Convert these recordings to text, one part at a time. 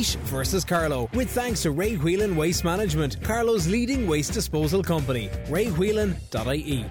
Versus Carlow. with thanks to Ray Whelan Waste Management, Carlow's leading waste disposal company. raywhelan.ie.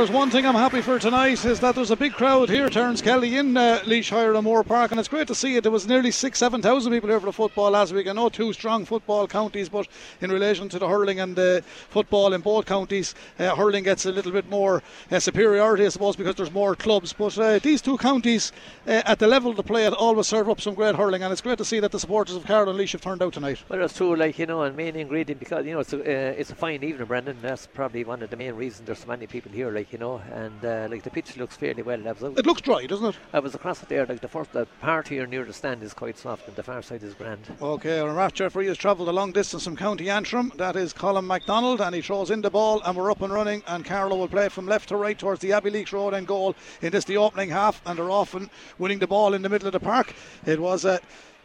there's one thing I'm happy for tonight is that there's a big crowd here, Terence Kelly, in uh, Laois Hire O'Moore Park, and it's great to see it. There was nearly six, seven thousand people here for the football last week. I know two strong football counties, but in relation to the hurling and the football in both counties, uh, hurling gets a little bit more uh, superiority, I suppose, because there's more clubs. But uh, these two counties, uh, at the level to play at, always serve up some great hurling, and it's great to see that the supporters of Carlow and Laois have turned out tonight. Well, it's true, like you know, and main ingredient because you know it's a uh, it's a fine evening, Brendan. That's probably one of the main reasons there's so many people here, like you know, and uh, like the pitch looks fairly well. I was out, It looks dry, doesn't it? I was across it there, like the first the part here near the stand is quite soft, and the far side is grand. Okay, well, Raf Jeffrey has travelled a long distance from County Antrim. That is Colin MacDonald, and he throws in the ball, and we're up and running. And Carlow will play from left to right towards the Abbeyleix Road end goal in this the opening half, and they're often winning the ball in the middle of the park. It was uh,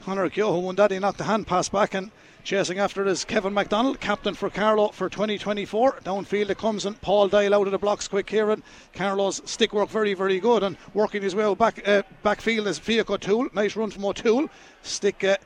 Conor Keogh who won that. He knocked the hand pass back and. Chasing after it is Kevin MacDonald, captain for Carlow for 2024. Downfield it comes and Paul Doyle out of the blocks quick here. And Carlow's stick work very, very good. And working his way back uh, backfield is Fiaco Tool. Nice run from O'Toole. Stick uh,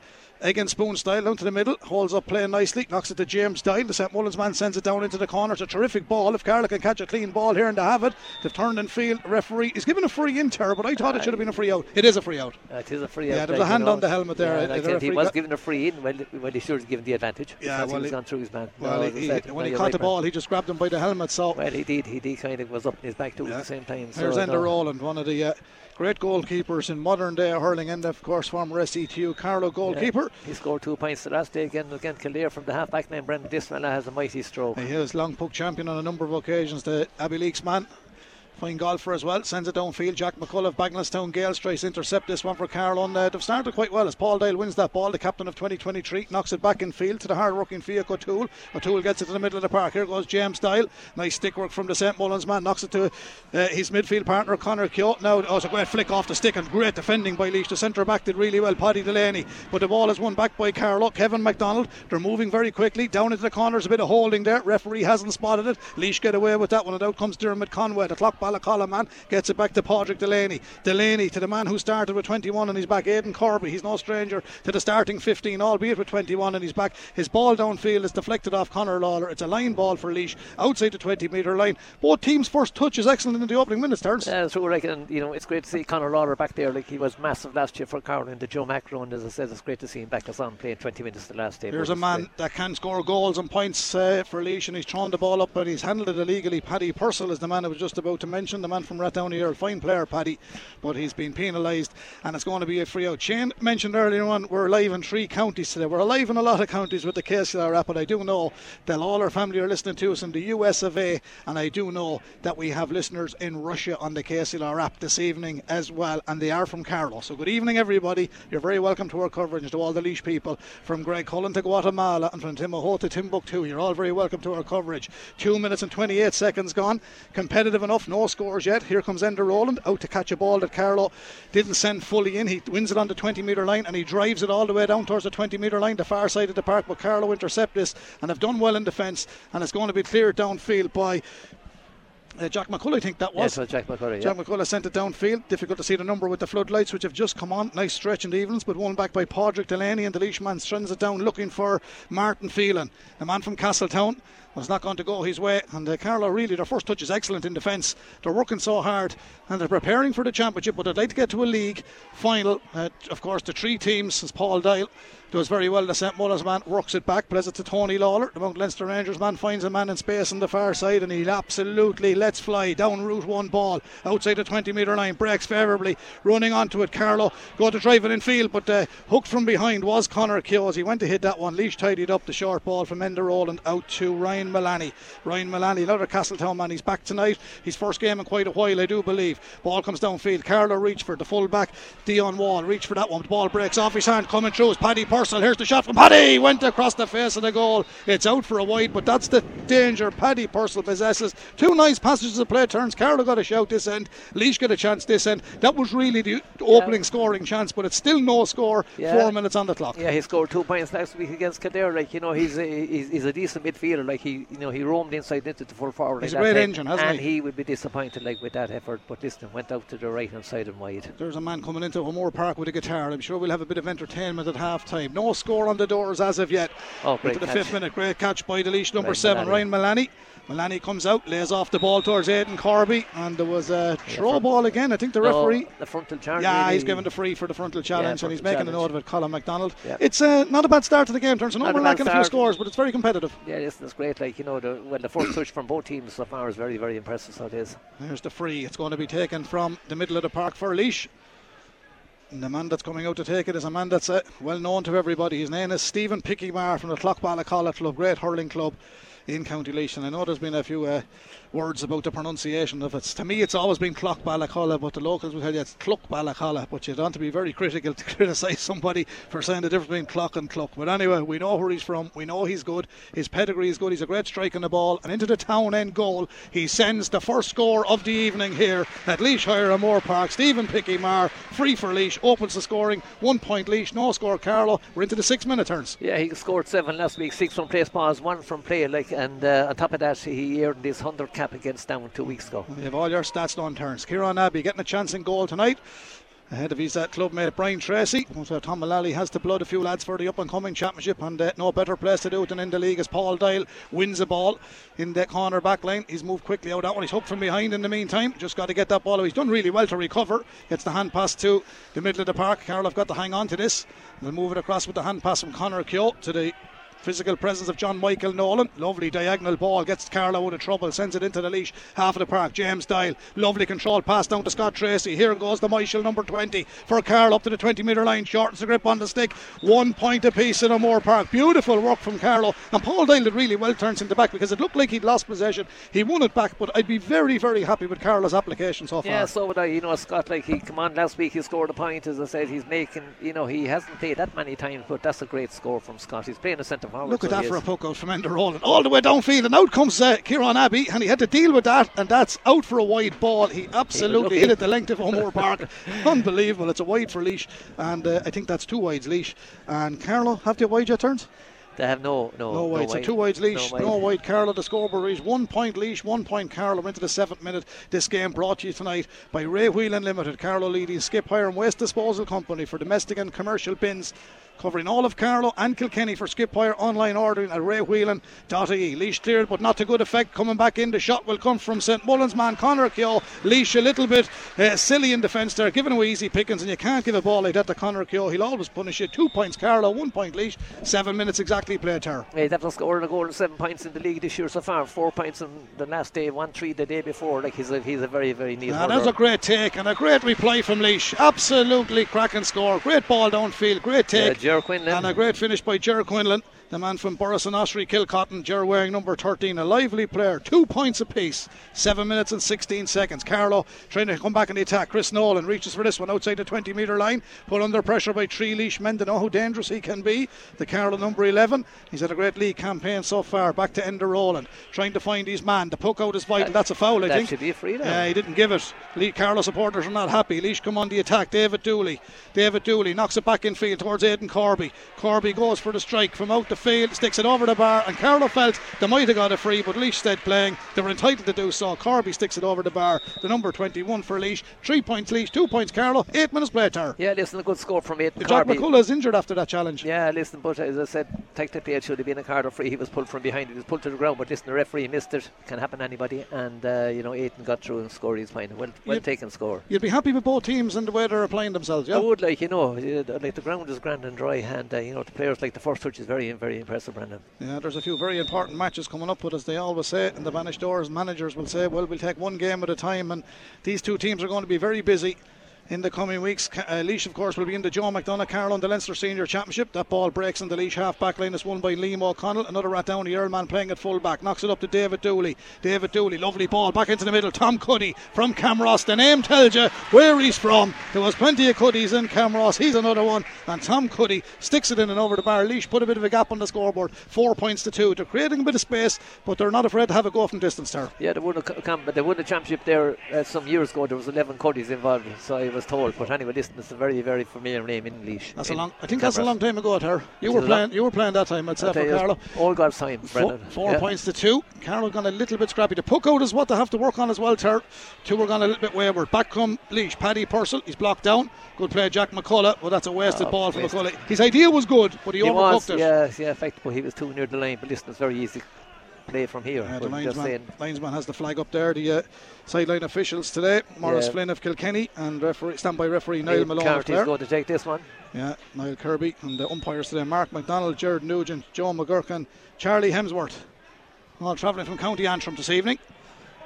Again, spoon style down to the middle, holds up playing nicely, knocks it to James Doyle. The St Mullins man sends it down into the corner. It's a terrific ball. If Carlow can catch a clean ball here and they have it, they've turned in field. Referee is given a free in terror, but I thought it should have been a free out. It is a free out. Uh, it is a free Yeah, out, there's like, a hand on the helmet there. Yeah, Uh, like the he was given a free in, when, well he should have given the advantage. Yeah, well, he was gone through his man. Well, No, he, he- said, when no, he caught right, the man. ball, he just grabbed him by the helmet. So Well, he did. He did kind of was up his back too Yeah. at the same time. There's so, Enda no. Rowland, one of the uh, great goalkeepers in modern day hurling, and of course former SETU Carlow goalkeeper. He scored two points the last day again against Kildare from the half back name. Brendan fella has a mighty stroke. He is long puck champion on a number of occasions. The Abbeyleix man. Fine golfer as well. Sends it downfield. Jack McCullough, Bagnallstown Gales tries intercept this one for Carlow. And uh, they've started quite well as Paul Dale wins that ball. The captain of 2023 knocks it back in field to the hard working Fiac O'Toole. O'Toole gets it to the middle of the park. Here goes James Doyle. Nice stick work from the St Mullins man. Knocks it to uh, his midfield partner Conor Keogh. Now, oh, it's a great flick off the stick and great defending by Laois. The centre back did really well, Paddy Delaney. But the ball is won back by Carlow. Kevin McDonald. They're moving very quickly down into the corners. A bit of holding there. Referee hasn't spotted it. Laois get away with that one. And out comes Dermot Conway. The clock ball column man gets it back to Padraig Delaney. Delaney to the man who started with 21 on his back, Aidan Corby. He's no stranger to the starting 15, albeit with 21 on his back. His ball downfield is deflected off Conor Lawler. It's a line ball for Laois outside the 20 metre line. Both teams' first touch is excellent in the opening minutes, Terence. Yeah, so like, and you know, it's great to see Conor Lawler back there. Like he was massive last year for Carlow in the Joe Mack run. As I said, it's great to see him back as on playing 20 minutes the last day. Here's but a man that can score goals and points uh, for Laois, and he's thrown the ball up, but he's handled it illegally. Paddy Purcell is the man I was just about to mention, the man from Rathdowney here, a fine player, Paddy, but he's been penalised, and it's going to be a free out. Shane mentioned earlier on we're alive in three counties today. We're alive in a lot of counties with the KCLR app, but I do know that all our family are listening to us in the US of A, and I do know that we have listeners in Russia on the KCLR app this evening as well, and they are from Carlow. So good evening, everybody. You're very welcome to our coverage, to all the Laois people from Graiguecullen to Guatemala and from Timahoe to Timbuktu. You're all very welcome to our coverage. Two minutes and 28 seconds gone. Competitive enough, no scores yet. Here comes Enda Rowland out to catch a ball that Carlow didn't send fully in. He wins it on the 20 metre line and he drives it all the way down towards the 20 metre line, the far side of the park. But Carlow intercept this and have done well in defence, and it's going to be cleared downfield by. Uh, Jack McCullough, I think that was. Yeah, so Jack McCurry. Jack Yeah. McCullough sent it downfield. Difficult to see the number with the floodlights, which have just come on. Nice stretch in the evenings, but one back by Padraig Delaney, and the Laois man sends it down looking for Martin Phelan, the man from Castletown. Was not going to go his way, and uh, Carlow really their first touch is excellent in defence. They're working so hard, and they're preparing for the championship, but they'd like to get to a league final. Uh, of course, the three teams, as Paul Doyle does very well. The St Mullins man works it back, plays it to Tony Lawler. The Mount Leinster Rangers man finds a man in space on the far side, and he absolutely lets fly down route one ball outside the 20 metre line. Breaks favourably, running onto it. Carlow go to drive it in field, but uh, hooked from behind was Conor Keogh. He went to hit that one. Laois tidied up the short ball from Enda Rowland out to Ryan Mullaney. Ryan Mullaney, another Castletown man, he's back tonight. His first game in quite a while, I do believe. Ball comes downfield. Carlow reach for the full back. Dion Wall reach for that one. The ball breaks off his hand. Coming through is Paddy Purcell. Here's the shot from Paddy. Went across the face of the goal. It's out for a wide, but that's the danger Paddy Purcell possesses. Two nice passages of play turns. Carlow got a shout this end. Laois got a chance this end. That was really the opening yeah. scoring chance, but it's still no score. Yeah. Four minutes on the clock. Yeah, he scored two points last week against Kildare. Like you know, he's a, he's, he's a decent midfielder. Like he, you know, he roamed inside into the full forward. He's like a great engine, hasn't and he? And he would be disappointed like with that effort. But listen, went out to the right hand side and wide. There's a man coming into O'Moore Park with a guitar. I'm sure we'll have a bit of entertainment at half time. No score on the doors as of yet. Oh, great into the catch. fifth minute, great catch by the Laois number Ryan seven. Ryan Mullaney. Mullaney comes out, lays off the ball towards Aidan Corby, and there was a throw ball again. I think the referee. No, the frontal challenge. Yeah, really he's given the free for the frontal challenge, yeah, and he's making challenge. a note of it. Colin McDonald. Yeah. It's uh, not a bad start to the game. Turns out we're lacking a few scores, but it's very competitive. Yeah, listen, it's great. Like you know, the, well, the first touch from both teams so far is very, very impressive. So it is. There's the free. It's going to be taken from the middle of the park for Laois. And the man that's coming out to take it is a man that's uh, well known to everybody. His name is Stephen Picky Maher from the Clough-Ballacolla Club, great hurling club in County Laois. And I know there's been a few uh, words about the pronunciation of it. To me, it's always been Clough-Ballacolla, but the locals will tell you it's Clough-Ballacolla. But you don't to be very critical to criticise somebody for saying the difference between Clock and Clough. But anyway, we know where he's from. We know he's good. His pedigree is good. He's a great strike on the ball. And into the town end goal, he sends the first score of the evening here at Laois Hire Moore Park. Stephen Picky Maher, free for Laois, opens the scoring. One point Laois, no score Carlow. We're into the six minute turns. Yeah, he scored seven last week, six from place balls, one from play. Like, and uh, on top of that, he earned his 100 cap against Down two weeks ago. You have all your stats done turns. Kieran Abbey getting a chance in goal tonight ahead of his uh, clubmate Brian Tracy. So Tom Mullally has to blood a few lads for the up and coming championship, and uh, no better place to do it than in the league as Paul Doyle wins the ball in the corner back line. He's moved quickly out that one. He's hooked from behind in the meantime. Just got to get that ball. He's done really well to recover. Gets the hand pass to the middle of the park. Carroll have got to hang on to this. They'll move it across with the hand pass from Conor Keogh to the Physical presence of John Michael Nolan. Lovely diagonal ball. Gets Carlow out of trouble. Sends it into the Laois. Half of the park. James Doyle. Lovely control pass down to Scott Tracy. Here goes the Myshall number 20 for Carl up to the 20 metre line. Shortens the grip on the stick. One point apiece in O'Moore Park. Beautiful work from Carlow. And Paul Doyle did really well turns into back because it looked like he'd lost possession. He won it back, but I'd be very, very happy with Carlow's application so far. Yeah, so would I. You know, Scott, like he come on last week, he scored a point. As I said, he's making. You know, he hasn't played that many times, but that's a great score from Scott. He's playing a centre forward. Look at so that for a puck out from Enda Rowland. All the way downfield, and out comes uh, Kieran Abbey, and he had to deal with that, and that's out for a wide ball. He absolutely hit it the length of O'Moore Park. Unbelievable. It's a wide for Laois, and uh, I think that's two wides Laois. And Carlow, have they wide yet turns? They have no no no wide. No so wide. two wides Laois, no no wide. wide. Carlow the scoreboard is one point Laois, one point Carlow into the seventh minute. This game brought to you tonight by Ray Whelan Limited, Carlow leading Skip Hire and Waste Disposal Company for domestic and commercial bins. Covering all of Carlow and Kilkenny for Skip Hire online ordering at raywhelan.ie. Laois cleared, but not to good effect. Coming back in, the shot will come from St Mullins man Conor Keogh. Laois a little bit uh, silly in defence there, giving away easy pickings, and you can't give a ball like that to Conor Keogh. He'll always punish you. Two points Carlow, one point Laois. Seven minutes exactly played her. Yeah, they've not scored a goal and seven points in the league this year so far. Four points on the last day, one three the day before. Like he's a he's a very very neat. Yeah, that's a great take and a great reply from Laois. Absolutely cracking score. Great ball downfield, great take. Yeah, Quinlan. And a great finish by Ger Quinlan, the man from Ossory, Kilcotton. Ger wearing number 13, a lively player. Two points apiece. Seven minutes and 16 seconds. Carlow trying to come back in the attack. Chris Nolan reaches for this one outside the 20 metre line. Put under pressure by three Laois men to know how dangerous he can be. The Carlow number 11. He's had a great league campaign so far. Back to Enda Rowland. Trying to find his man. The puck out is vital. That's a foul, I that think. should be a free. Yeah, he didn't give it. Lee Carlow supporters are not happy. Laois come on the attack. David Dooley. David Dooley knocks it back in field towards Aidan Corby. Corby goes for the strike from out the field, sticks it over the bar, and Carlow felt they might have got a free, but Laois stayed playing. They were entitled to do so. Corby sticks it over the bar. The number 21 for Laois. Three points Laois, two points Carlow. Eight minutes play to. Yeah, listen, a good score from Aidan Jack. McCullough's injured after that challenge. Yeah, listen, but as I said, technically it should have been a card or free. He was pulled from behind. He was pulled to the ground, but listen, the referee missed it. Can happen to anybody. And, uh, you know, Aidan got through and scored his point. Well, well taken score. You'd be happy with both teams and the way they're applying themselves, yeah? I would like, you know, like the ground is grand and dry, and, uh, you know, the players, like the first touch is very, very impressive, Brendan. Yeah, there's a few very important matches coming up, but as they always say, in the vanished doors, managers will say, well, we'll take one game at a time, and these two teams are going to be very busy in the coming weeks. Uh, Laois, of course, will be in the Joe McDonagh Carlow and the Leinster Senior Championship. That ball breaks in the Laois half back line. It's won by Liam O'Connell. Another Rathdowney-Errill man playing at full back. Knocks it up to David Dooley. David Dooley, lovely ball back into the middle. Tom Cuddy from Camross. The name tells you where he's from. There was plenty of Cuddys in Camross. He's another one. And Tom Cuddy sticks it in and over the bar. Laois put a bit of a gap on the scoreboard. Four points to two. They're creating a bit of space, but they're not afraid to have a go from distance there. Yeah, they won a, but they won the championship there uh, some years ago. There was 11 Cuddys involved, so I was told. But anyway, listen, it's a very, very familiar name in Laois. That's a long. I think that's a long time ago, there. You were playing. You were playing that time. I'd say for Carlow. All God's time, Four, four yeah. points to two. Carlow gone a little bit scrappy. The puck out is what they have to work on as well. Ter. Two were gone a little bit wayward. Back come Laois. Paddy Purcell. He's blocked down. Good play, Jack McCullough. Well, that's a wasted oh, ball from McCullough. His idea was good, but he, he overcooked was, it. Yeah, yeah, effective. But he was too near the line. But listen, it's very easy play from here. Yeah, the linesman, linesman, has the flag up there. The uh, sideline officials today: Morris yeah. Flynn of Kilkenny and referee, standby referee Niall Malone. Carty's going to take this one. Yeah, Niall Kirby and the umpires today: Mark McDonald, Jared Nugent, Joe McGurkin, Charlie Hemsworth, all travelling from County Antrim this evening.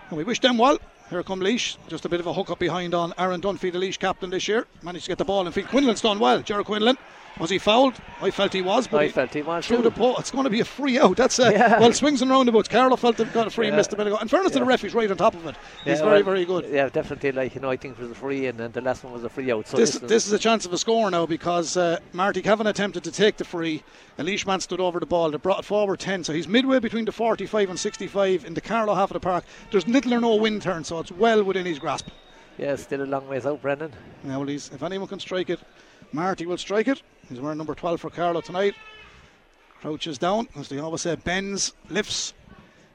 And we wish them well. Here come Laois. Just a bit of a hook up behind on Aaron Dunphy, the Laois captain this year. Managed to get the ball in field. Quinlan's done well. Jared Quinlan was he fouled? I felt he was. But I he felt he was. Through the pole. It's going to be a free out. That's a, yeah. well, swings and roundabouts. Carlow felt they got a free, yeah. missed a minute ago. In fairness yeah. to the referees, right on top of it. He's very, well, very good. Yeah, definitely. Like you know, I think it was a free, and then the last one was a free out. So this, this is a chance of a score now because uh, Marty Kevin attempted to take the free. and Leishman stood over the ball. They brought it forward 10, so he's midway between the 45 and 65 in the Carlow half of the park. There's little or no wind turn, so it's well within his grasp. Yeah, still a long ways out, Brendan. Yeah, well, if anyone can strike it, Marty will strike it. He's wearing number 12 for Carlow tonight. Crouches down, as they always say, bends, lifts,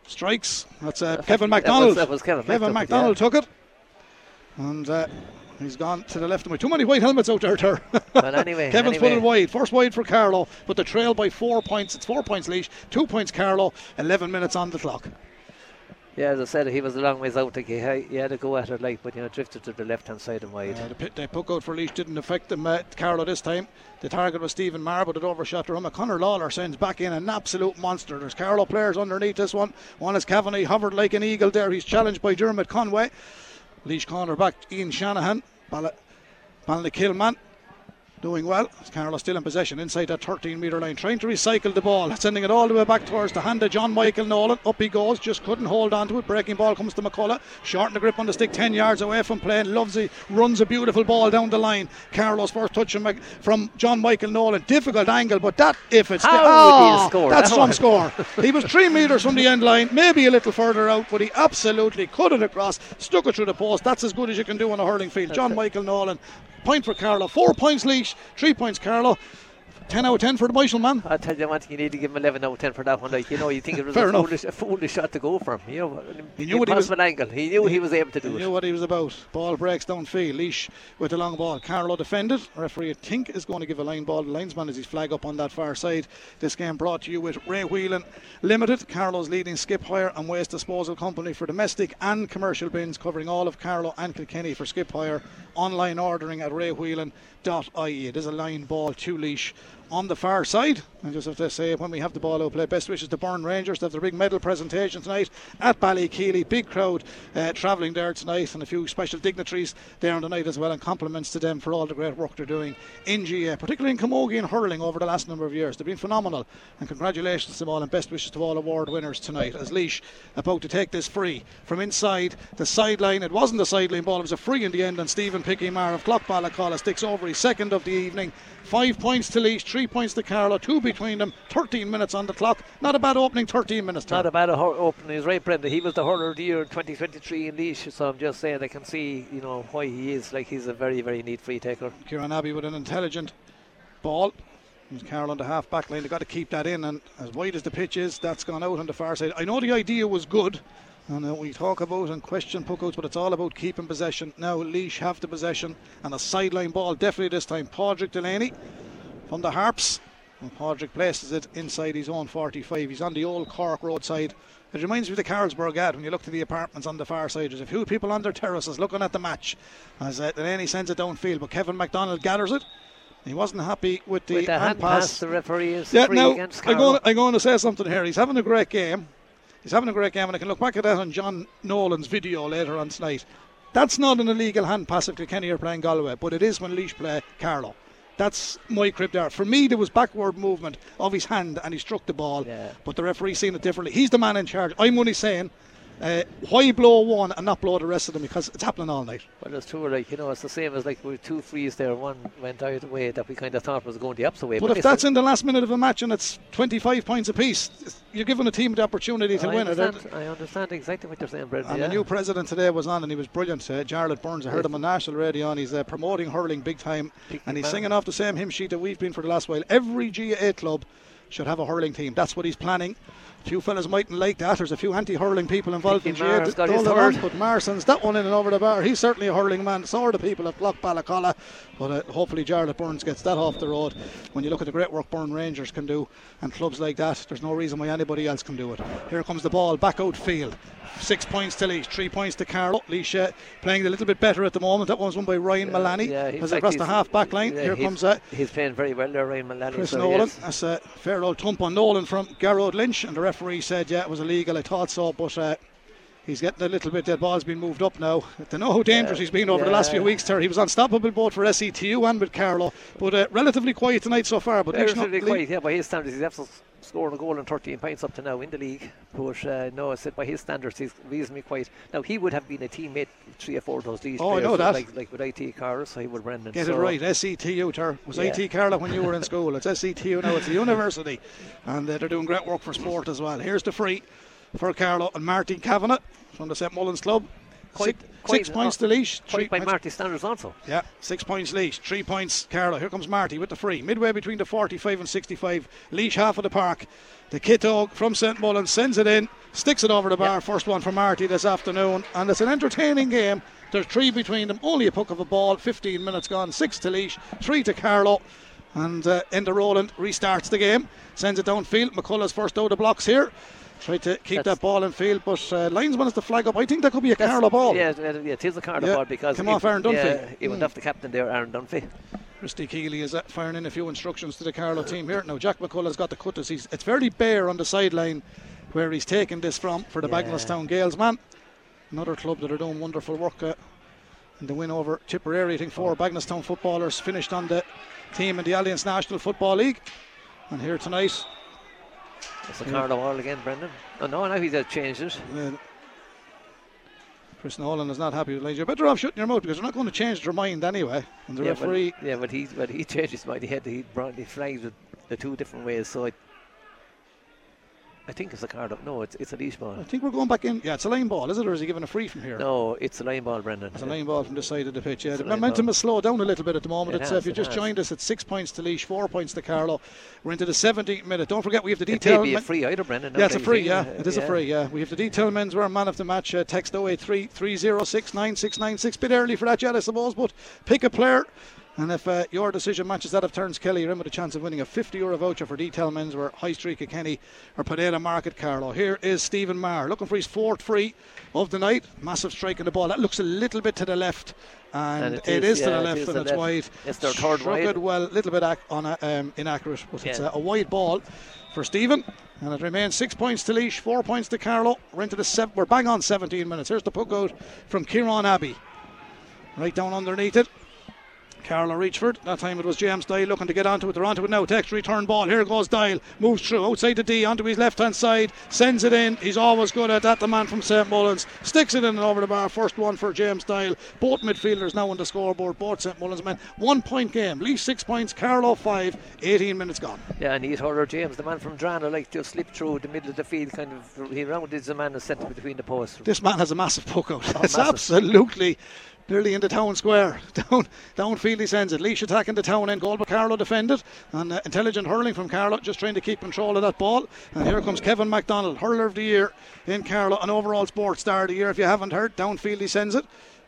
strikes. That's uh, Kevin MacDonald. That was, that was Kevin, Kevin MacDonald yeah. took it. And uh, he's gone to the left of me. Too many white helmets out there, Ter. Well, anyway. Kevin's anyway. it wide. First wide for Carlow, but the trail by four points. It's four points Laois, two points Carlow, 11 minutes on the clock. Yeah, as I said, he was a long ways out. He, had to go at it, like, but you know, drifted to the left hand side and wide. Uh, the pit they puck out for Laois didn't affect them. Uh, Carlow this time. The target was Stephen Maher, but it overshot him. Conor Lawler sends back in an absolute monster. There's Carlow players underneath this one. One is Kavanagh, hovered like an eagle there. He's challenged by Dermot Conway. Laois corner back, Ian Shanahan. Ball, Ballina doing well. Carlow still in possession inside that 13 metre line, trying to recycle the ball, sending it all the way back towards the hand of John Michael Nolan. Up he goes, just couldn't hold on to it. Breaking ball comes to McCullough, shorten the grip on the stick, 10 yards away from playing. Loves it, runs a beautiful ball down the line. Carlow's first touch from John Michael Nolan, difficult angle, but that if it's How oh, score? that's some score. he was three metres from the end line, maybe a little further out, but he absolutely cut it across, stuck it through the post. That's as good as you can do on a hurling field. John Michael Nolan Point for Carlow. Four points Laois. Three points Carlow. 10 out of 10 for the Myshall man. I tell you one thing, you need to give him 11 out of 10 for that one. Like, you know, you think it was a foolish, a foolish, shot to go for him. You know, he knew what he was. angle. He knew he, he was able to do he it. knew what he was about. Ball breaks downfield. Laois with the long ball. Carlow defended. Referee, I think, is going to give a line ball. The linesman as his flag up on that far side. This game brought to you with Ray Whelan Limited, Carlow's leading skip hire and waste disposal company for domestic and commercial bins, covering all of Carlow and Kilkenny for skip hire. Online ordering at raywhelan.ie. It is a line ball to Laois on the far side. I just have to say, when we have the ball out play, best wishes to Burren Rangers. They have their big medal presentation tonight at Ballykeely. Big crowd uh, travelling there tonight, and a few special dignitaries there on the night as well. And compliments to them for all the great work they're doing in GAA, particularly in Camogie and hurling over the last number of years. They've been phenomenal, and congratulations to them all, and best wishes to all award winners tonight. As Laois about to take this free from inside the sideline. It wasn't a sideline ball, it was a free in the end, and Stephen Picky Maher of Clock Clough-Ballacolla sticks over his second of the evening. Five points to Laois, three points to Carlow, two between them, 13 minutes on the clock. Not a bad opening, 13 minutes. Not a bad opening. He's right, Brenda. He was the hurler of the year in 2023 in Laois, so I'm just saying I can see, you know, why he is. Like he's a very, very neat free taker. Kieran Abbey with an intelligent ball. Carroll on the half back line. They've got to keep that in, and as wide as the pitch is, that's gone out on the far side. I know the idea was good, and uh, we talk about and question puckouts, but it's all about keeping possession. Now, Laois have the possession, and a sideline ball, definitely this time. Padraig Delaney from the Harps. And Padraig places it inside his own 45. He's on the old Cork roadside. It reminds me of the Carlsberg ad when you look to the apartments on the far side. There's a few people on their terraces looking at the match as uh, Delaney sends it downfield, but Kevin MacDonald gathers it. He wasn't happy with the, with the hand, pass. pass. The referee is yeah, now, I'm going, I'm going to say something here. He's having a great game. He's having a great game, and I can look back at that on John Nolan's video later on tonight. That's not an illegal hand pass if Kenny are playing Galway, but it is when Laois play Carlow. That's my crib there. For me, there was backward movement of his hand and he struck the ball, Yeah. but the referee seen it differently. He's the man in charge. I'm only saying, uh, why blow one and not blow the rest of them because it's happening all night. Well, it's true. Like you know, it's the same as like with two frees there. One went out of the way that we kind of thought was going the opposite way. But if that's in the last minute of a match and it's 25 points apiece, you're giving a team the opportunity to I win it. I understand exactly what you're saying, Brendan. And yeah. the new president today was on, and he was brilliant. Uh, Jarlath Burns, I heard him on national radio, and he's uh, promoting hurling big time. Big and he's man. singing off the same hymn sheet that we've been for the last while. Every GAA club should have a hurling team. That's what he's planning. Few fellas mightn't like that. There's a few anti-hurling people involved in GAA. Maher's got his third. But Marson's that one in and over the bar. He's certainly a hurling man. So are the people at Block Balacalla. But uh, hopefully Jarlath Burns gets that off the road. When you look at the great work Burren Rangers can do and clubs like that, there's no reason why anybody else can do it. Here comes the ball back out field. Six points to Laois, three points to Carlow. Laois uh, playing a little bit better at the moment. That one was won by Ryan Mullaney. Yeah, in As fact, across the half back line. yeah, Here he's- comes uh, He's playing very well there, Ryan Mullaney. Chris so Nolan. yes. That's a fair old thump on Nolan from Garrod Lynch, and the referee said, yeah, it was illegal. I thought so, but uh, he's getting a little bit. That ball's been moved up now. They know how dangerous Yeah, he's been over the last few weeks. There, he was unstoppable both for SETU and with Carlow, but uh, relatively quiet tonight so far. But Relatively quiet, yeah, by his standards, he's after scoring a goal and 13 points up to now in the league. But uh, no, I said by his standards, he's reasonably quiet. Now, he would have been a teammate, three or four of those these Oh, I know that. Like, like with IT cars, so he would Brendan. Get so Get it right, SETU. Ter. Was Yeah. IT Carla when you were in school? It's SETU now. It's a university, and uh, they're doing great work for sport as well. Here's the free for Carlow and Martin Kavanagh from the St Mullins club. Quite- six, quite six points to Laois. Three by Marty standards also. Yeah, six points Laois, three points Carlow. Here comes Marty with the free. Midway between the 45 and 65. Laois half of the park. The Kitog from St Mullins sends it in, sticks it over the bar. Yeah. First one for Marty this afternoon. And it's an entertaining game. There's three between them, only a puck of a ball. 15 minutes gone. Six to Laois, three to Carlow. And uh, Enda Rowland restarts the game, sends it downfield. McCullough's first out of blocks here. Tried to keep That's- that ball in field, but uh, linesman has to flag up. I think that could be a Carlow ball. Yeah, yeah, it is a Carlow Yeah, ball because come off Aaron Dunphy. Yeah, he went Mm. off the captain there, Aaron Dunphy. Christy Keeley is uh, firing in a few instructions to the Carlow team here. Now, Jack McCullough's got the cut. As he's, it's very bare on the sideline where he's taking this from for the Yeah. Bagnallstown Gales, man. Another club that are doing wonderful work uh, in the win over Tipperary. I think four Bagnallstown footballers finished on the team in the Allianz National Football League. And here tonight, It's a Carlow ball again, Brendan. Oh no, now he's changed it. uh, Chris Nolan is not happy with Elijah. You're better off shutting your mouth because they're not going to change their mind anyway. And the yeah, referee. But, yeah, but he but he changed his mind. He had he brought the flags with the two different ways. So I, I think it's a card up. No, it's it's a Laois ball. I think we're going back in. Yeah, it's a line ball, is it? Or is he giving a free from here? No, it's a line ball, Brendan. It's a line ball from the side of the pitch. Yeah, It's the momentum ball. has slowed down a little bit at the moment. It it's, uh, has, if you just has. joined us, it's six points to Laois, four points to Carlow. We're into the 17th minute. Don't forget we have the detail. It may be a free either, Brendan. yeah, it's a free. Yeah, it is a free. Yeah, we have the detail men's wear man of the match. Uh, text 083 306 9696. Bit early for that yet, I suppose, but pick a player. And if uh, your decision matches that of Turns Kelly, you're in with a chance of winning a 50 euro voucher for Detail Men's wear High Street Kenny or Padena Market Carlow. Here is Stephen Maher looking for his fourth free of the night. Massive strike in the ball. That looks a little bit to the left. And, And it it is, is, to yeah, the left is and it's left. wide. It's their third Struck wide. it well, a little bit ac- on a, um, inaccurate, but it's a, a wide ball for Stephen. And it remains six points to Laois, four points to Carlow. We're into the seven, we're bang on 17 minutes. Here's the puck out from Kieran Abbey. Right down underneath it. Carlow Reachford. That time it was James Doyle looking to get onto it. They're onto it now. Text return ball. Here goes Doyle. Moves through outside the D onto his left hand side. Sends it in. He's always good at that. The man from St Mullins sticks it in and over the bar. First one for James Doyle. Both midfielders now on the scoreboard. Both St Mullins men. One point game. Least six points. Carlow five. 18 minutes gone. Yeah, and he's Horror James, the man from Drana, like just slipped through the middle of the field, kind of. He rounded the man and sent it between the posts. This man has a massive puck out. Oh, it's massive. absolutely nearly in the town square. Down downfield he sends it. Laois attacking the town end goal, but Carlow defended. And uh, intelligent hurling from Carlow, just trying to keep control of that ball. And here comes Kevin MacDonald, hurler of the year in Carlow, an overall sports star of the year. If you haven't heard, downfield he sends it.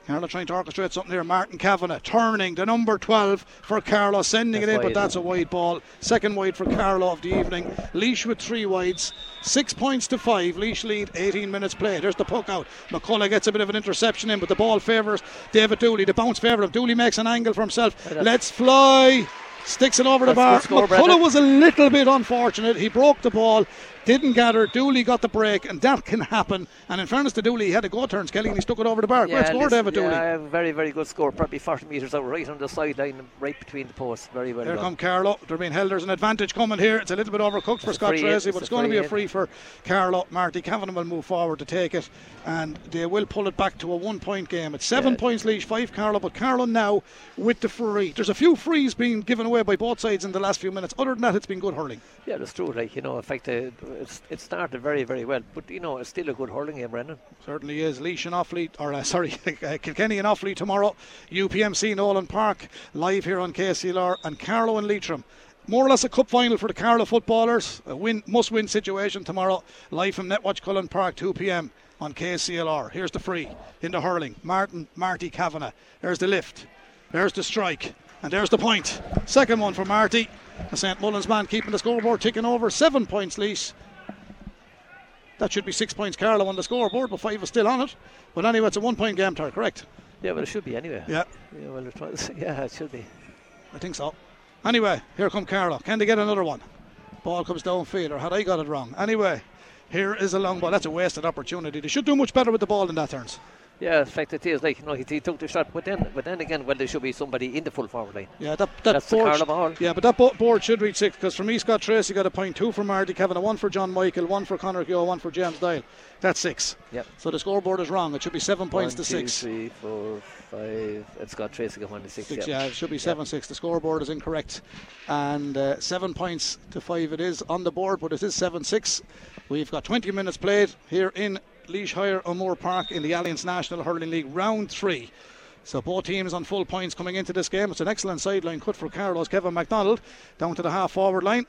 Carlow trying to orchestrate something here. Martin Kavanagh turning the number 12 for Carlow, sending That's it in, but that's a wide ball. Second wide for Carlow of the evening. Laois with three wides. Six points to five. Laois lead, 18 minutes played. There's the puck out. McCullough gets a bit of an interception in, but the ball favours David Dooley. The bounce favour him. Dooley makes an angle for himself. Let's fly. Sticks it over the That's bar. good McCullough was a little bit unfortunate. He broke the ball, didn't gather. Dooley got the break, and that can happen. And in fairness to Dooley, he had a go turn, Kelly, and he stuck it over the bar. Great score, David Dooley. yeah, very, very good score. Probably 40 metres out, right on the sideline, right between the posts. Very very Here come Carlow. They're being held. There's an advantage coming here. It's a little bit overcooked for It's a Scott. Tracy, but it's going to be free a in. free for Carlow. Marty Kavanagh will move forward to take it, and they will pull it back to a one point game. It's seven Yeah. points Laois, five Carlow, but Carlow now with the free. There's a few frees being given away by both sides in the last few minutes. Other than that, it's been good hurling. Yeah, that's true. Like you know, in fact, uh, it's, it started very, very well. But you know, it's still a good hurling game, Brendan. Certainly is. Laois and Offaly, or uh, sorry, uh, Kilkenny and Offaly tomorrow. UPMC Nolan Park live here on KCLR and Carlow and Leitrim. More or less a cup final for the Carlow footballers. A win, must-win situation tomorrow. Live from Netwatch Cullen Park, 2 p.m. on KCLR. Here's the free into hurling. Martin Marty Kavanagh. There's the lift. There's the strike. And there's the point. Second one for Marty. The St. Mullins man keeping the scoreboard ticking over. Seven points lease. That should be six points Carlow on the scoreboard, but five is still on it. But anyway, it's a one point game, Tar, correct? Yeah, well, it should be anyway. Yeah, Yeah, well, it was, yeah, it should be. I think so. Anyway, here come Carlow. Can they get another one? Ball comes downfield, or had I got it wrong? Anyway, here is a long ball. That's a wasted opportunity. They should do much better with the ball in that turns. Yeah, in fact, it is like you know he, he took the shot, but then, but then again, well, there should be somebody in the full forward line. Yeah, that, that That's the board. Ball. Yeah, but that bo- board should reach six because for me, Scott Tracy got a point, two for Marty Kevin, Kavanagh, one for John Michael, one for Conor Keogh, one for James Doyle. That's six. Yep. So the scoreboard is wrong. It should be seven points One, to two, six. three, four, five. It's got Tracy got one to six. Six, yeah. yeah, it should be seven six. The scoreboard is incorrect, and uh, seven points to five. It is on the board, but it is seven six. We've got 20 minutes played here in Laois Hire O'Moore Park in the Allianz National Hurling League round three. So both teams on full points coming into this game. It's an excellent sideline cut for Carlow's Kevin MacDonald down to the half forward line.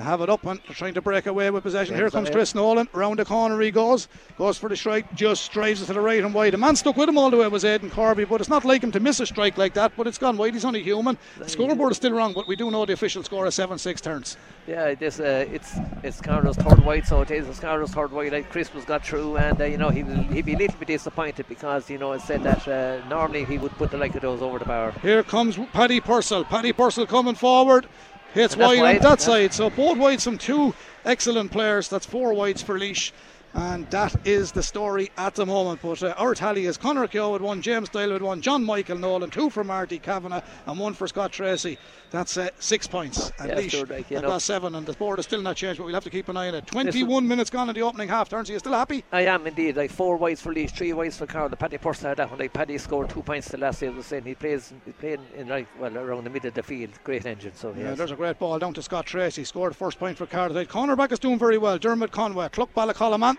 They have it up and trying to break away with possession. Here comes Chris Nolan. Round the corner he goes. Goes for the strike. Just drives it to the right and wide. The man stuck with him all the way was Aidan Corby, but it's not like him to miss a strike like that. But it's gone wide. He's only human. The scoreboard is still wrong, but we do know the official score is 7 6 turns. Yeah, this uh, it's it's Carlow's third wide, so it is it's Carlow's third wide. Like Christmas got through, and uh, you know he will he'd be a little bit disappointed because you know it said that uh, normally he would put the like of those over the bar. Here comes Paddy Purcell. Paddy Purcell coming forward. Hits that's wide, on that side. So both wides from two excellent players. That's four wides for Laois. And that is the story at the moment. But uh, our tally is Conor Keogh with one, James Dale with one, John Michael Nolan, two for Marty Kavanagh, and one for Scott Tracy. That's uh, six points. And Yeah, Laois sure, like, you have seven, and the board is still not changed, but we'll have to keep an eye on it. 21 minutes gone in the opening half turns. Are you still happy? I am indeed. Like four wides for Leeds, three wides for Carlow. Paddy Purcell had that one. Like Paddy scored two points the last year. I was saying he plays he played in like well around the middle of the field. Great engine. So Yeah, there's a great ball down to Scott Tracy. Scored first point for Carl. Cardiff. Cornerback is doing very well. Dermot Conway. Cluck Balacollaman.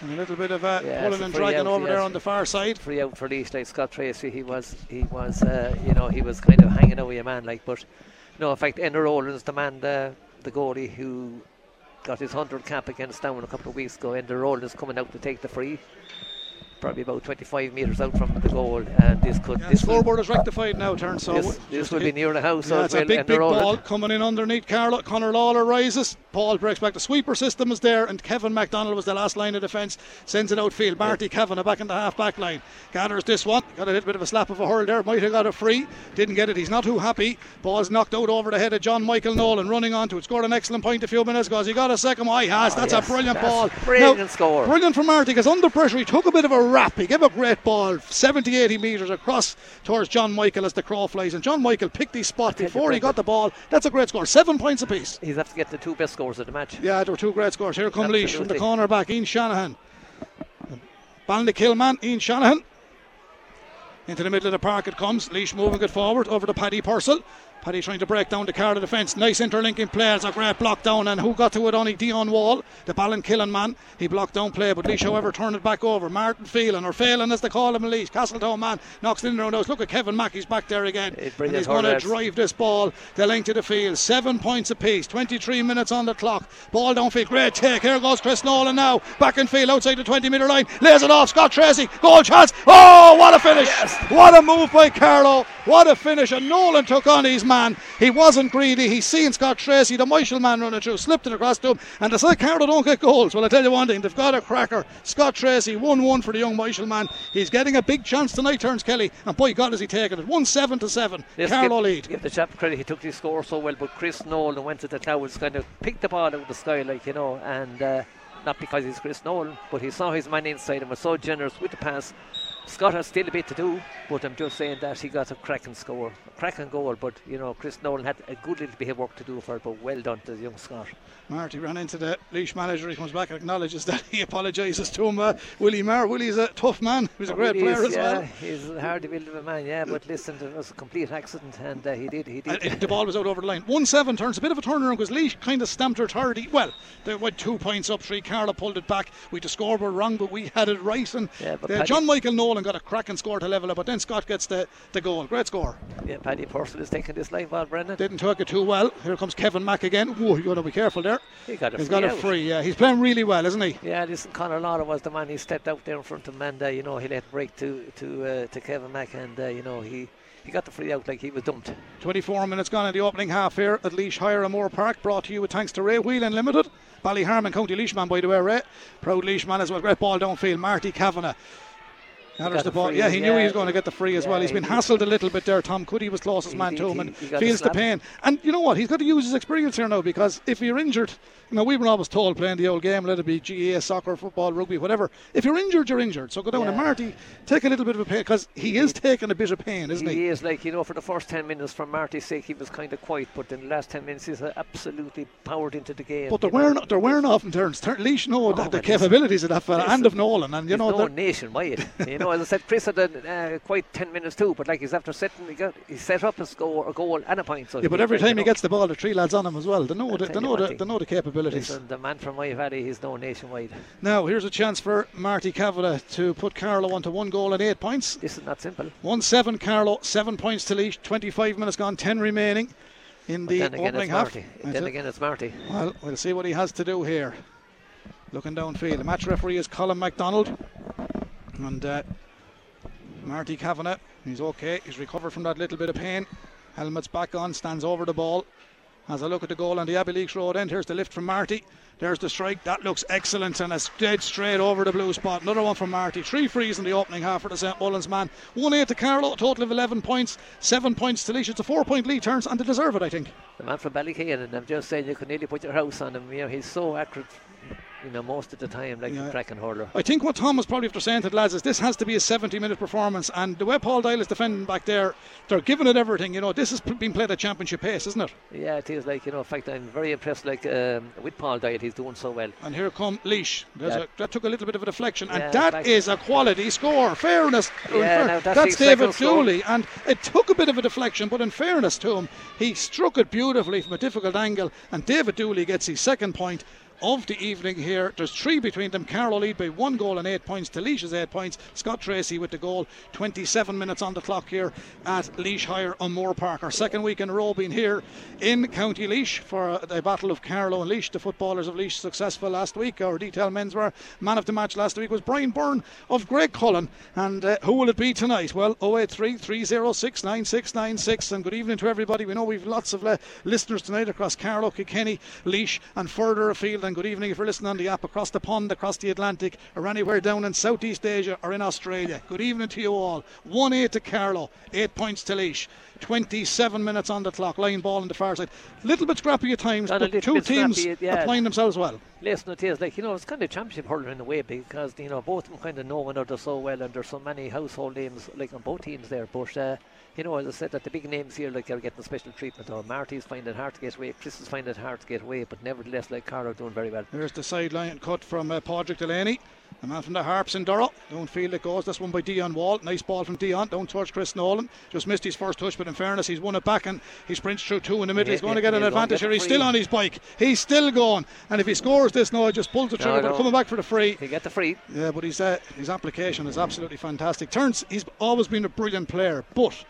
And a little bit of uh, Yeah, pulling and dragging over there on the far side. free out for Leeds like Scott Tracy he was he was uh, you know he was kind of hanging away a man like but no in fact Enda Rowlands the man the, the goalie who got his 100 cap against Down a couple of weeks ago Enda Rowlands coming out to take the free probably about 25 metres out from the goal and this could Yeah, this will, scoreboard is rectified now, turn. So this, this will be near the house Yeah, it's well a big, big ball coming in underneath Carlow. Conor Lawler rises. Paul breaks back. The sweeper system is there, and Kevin MacDonald was the last line of defence. Sends it outfield. Marty Kavanagh back in the half back line. Gathers this one. Got a little bit of a slap of a hurl there. Might have got a free. Didn't get it. He's not too happy. Ball's knocked out over the head of John Michael Nolan. Running onto it. Scored an excellent point a few minutes ago. Has he got a second? one? he has. Oh, that's yes, a brilliant that's ball. brilliant Now, score. Brilliant from Marty because under pressure he took a bit of a rap. He gave a great ball, 70 80 metres across towards John Michael as the crow flies. And John Michael picked his spot before he got the ball. That's a great score. Seven points apiece. he's have to get the two best scores of the match Yeah, there were two great scores. Here come Laois from the corner back. Ian Shanahan. Ballinkill man, Ian Shanahan. Into the middle of the park it comes. Laois moving it forward over to Paddy Purcell. Paddy trying to break down the car of defence. Nice interlinking play. It's a great block down. And who got to it? Only Dion Wall, the Ballinkillen man. He blocked down play, but Laois, however, turned it back over. Martin Phelan, or Phelan as they call him in Laois. Castletown man knocks it in around house. Look at Kevin Mackey's back there again. And he's going to drive this ball the length of the field. Seven points apiece. 23 minutes on the clock. Ball downfield. Great take. Here goes Chris Nolan now. Back in field outside the 20 metre line. Lays it off. Scott Tracy. Goal chance. Oh, what a finish. What a move by Carlow. What a finish. And Nolan took on his man. Man. He wasn't greedy. He's seen Scott Tracy, the Myshall man running through, slipped it across to him. And the side Carroll don't get goals. Well, I tell you one thing, they've got a cracker. Scott Tracy, 1 1 for the young Myshall man. He's getting a big chance tonight, turns Kelly. And boy, God, is he taking it. 1 7 to 7. Carlow give, lead. Give the chap credit, he took the score so well, but Chris Nolan went to the clouds, kind of picked the ball out of the sky, like, you know, and. Uh, not because he's Chris Nolan, but he saw his man inside and was so generous with the pass Scott has still a bit to do, but I'm just saying that he got a cracking score, a cracking goal. But you know, Chris Nolan had a good little bit of work to do for it, but well done to the young Scott. Marty ran into the Laois manager. He comes back and acknowledges that he apologises to him. Uh, Willie Maher. Willie's a tough man. He's a great player is, as yeah, well. He's a hard to build of a man, yeah. But listen, it was a complete accident, and uh, he did. He did. And the ball was out over the line. One seven turns a bit of a turnaround because Laois kind of stamped her third. Well, they went two points up. Three. Carla pulled it back. We the score were wrong, but we had it right. And yeah, uh, John Michael Nolan got a cracking score to level it, but then Scott gets the, the goal. Great score. Yeah, Paddy Purcell is taking this line ball, Brendan. Didn't take it too well. Here comes Kevin Mack again. Whoa, you got to be careful there. He got a He's free got a free. Yeah, he's playing really well, isn't he? Yeah, listen, Conor Lara was the man. He stepped out there in front of Manda. You know, he let break to to uh, to Kevin Mack, and uh, you know he he got the free out like he was dumped. 24 minutes gone in the opening half here at Laois Hire Moore Park, brought to you with thanks to Ray Whelan Limited. Ballyharman County Laoisman, by the way, Ray. Proud Laoisman as well. Great ball downfield. Marty Kavanagh Gathers the ball. Yeah, he knew he was going to get the free as yeah, well. He's been hassled a little bit there. Tom Cuddy was closest man to him and feels the pain. And you know what? He's got to use his experience here now because if you're injured, you know, we were always told playing the old game, let it be GAA, soccer, football, rugby, whatever. If you're injured, you're injured. So go down yeah. and Marty, take a little bit of a pain because he is taking a bit of pain, isn't he? He is like, you know, for the first 10 minutes, for Marty's sake, he was kind of quiet, but in the last 10 minutes, he's uh, absolutely powered into the game. But they're wearing, they're wearing off in turns. Turn, Laois know oh, the capabilities of that fella and of Nolan. And, you know, no nationwide. you know, as I said, Chris had a, uh, quite 10 minutes too, but like he's after setting, he, got, he set up a score, a goal, and a point. So yeah, but every time he gets the ball, the three lads on him as well. They know, the, they know, the, they know the capabilities. Listen, the man from my valley, he's known nationwide. Now, here's a chance for Marty Kavanagh to put Carlow onto one goal and eight points. This is not simple. 1 7 Carlow, seven points to Laois, 25 minutes gone, 10 remaining in the opening half. Then again, it's Marty. Well, we'll see what he has to do here. Looking downfield. The match referee is Colin MacDonald. And uh, Marty Kavanagh, he's okay. He's recovered from that little bit of pain. Helmet's back on, stands over the ball. As I look at the goal on the Abbeyleix Road end, here's the lift from Marty. There's the strike. That looks excellent and it's dead straight over the blue spot. Another one from Marty. Three frees in the opening half for the St. Mullins man. 1 8 to Carlow, a total of 11 points. 7 points to Laois. It's a 4 point lead turns and they deserve it, I think. The man from Ballykean, and I'm just saying you could nearly put your house on him. You know, he's so accurate you know, most of the time, like yeah. a cracking hurler. I think what Tom was probably after saying to the lads is this has to be a 70 minute performance, and the way Paul Doyle is defending back there, they're giving it everything. You know, this has been played at championship pace, isn't it? Yeah, it is. Like, you know, in fact, I'm very impressed, like, um, with Paul Doyle, he's doing so well. And here come Laois. Yeah. A, that took a little bit of a deflection, and yeah, that is a quality score. Fairness. Yeah, now that's, that's David Dooley, and it took a bit of a deflection, but in fairness to him, he struck it beautifully from a difficult angle, and David Dooley gets his second point of the evening here. There's three between them. Carlow lead by one goal and eight points. Laois's eight points. Scott Tracy with the goal. 27 minutes on the clock here at Laois Hire O'Moore Park. Our second week in a row being here in County Laois for the battle of Carlow and Laois. The footballers of Laois successful last week. Our detail men's were man of the match last week was Brian Byrne of Graiguecullen. And uh, who will it be tonight? Well, 083 306 9696. And good evening to everybody. We know we've lots of uh, listeners tonight across Carlow, Kilkenny, Laois, and further afield. And good evening if you're listening on the app across the pond, across the Atlantic, or anywhere down in Southeast Asia or in Australia. Good evening to you all. 1 8 to Carlow, 8 points to Laois. 27 minutes on the clock, line ball on the far side. Little bit scrappy at times, but two teams scrappy, yeah. applying themselves well. Listen, it is like you know, it's kind of championship hurler in a way because you know both of them kind of know one another so well, and there's so many household names like on both teams there. But uh, you know, as I said, that the big names here, like, they're getting special treatment. Or Marty's finding it hard to get away, Chris is finding it hard to get away, but nevertheless, like, Carlow doing very well. There's the sideline cut from uh, Padraig Delaney. The man from the Harps in Durrow. Don't feel it goes. This one by Dion Wall. Nice ball from Dion. Don't touch Chris Nolan. Just missed his first touch, but in fairness, he's won it back and he sprints through two in the middle. Yeah, he's going yeah, to get an advantage here. He's still on his bike. He's still going. And if he scores this now, he just pulls the trigger. No, but coming back for the free. He get the free. Yeah, but his, uh, his application is absolutely fantastic. Turns, he's always been a brilliant player, but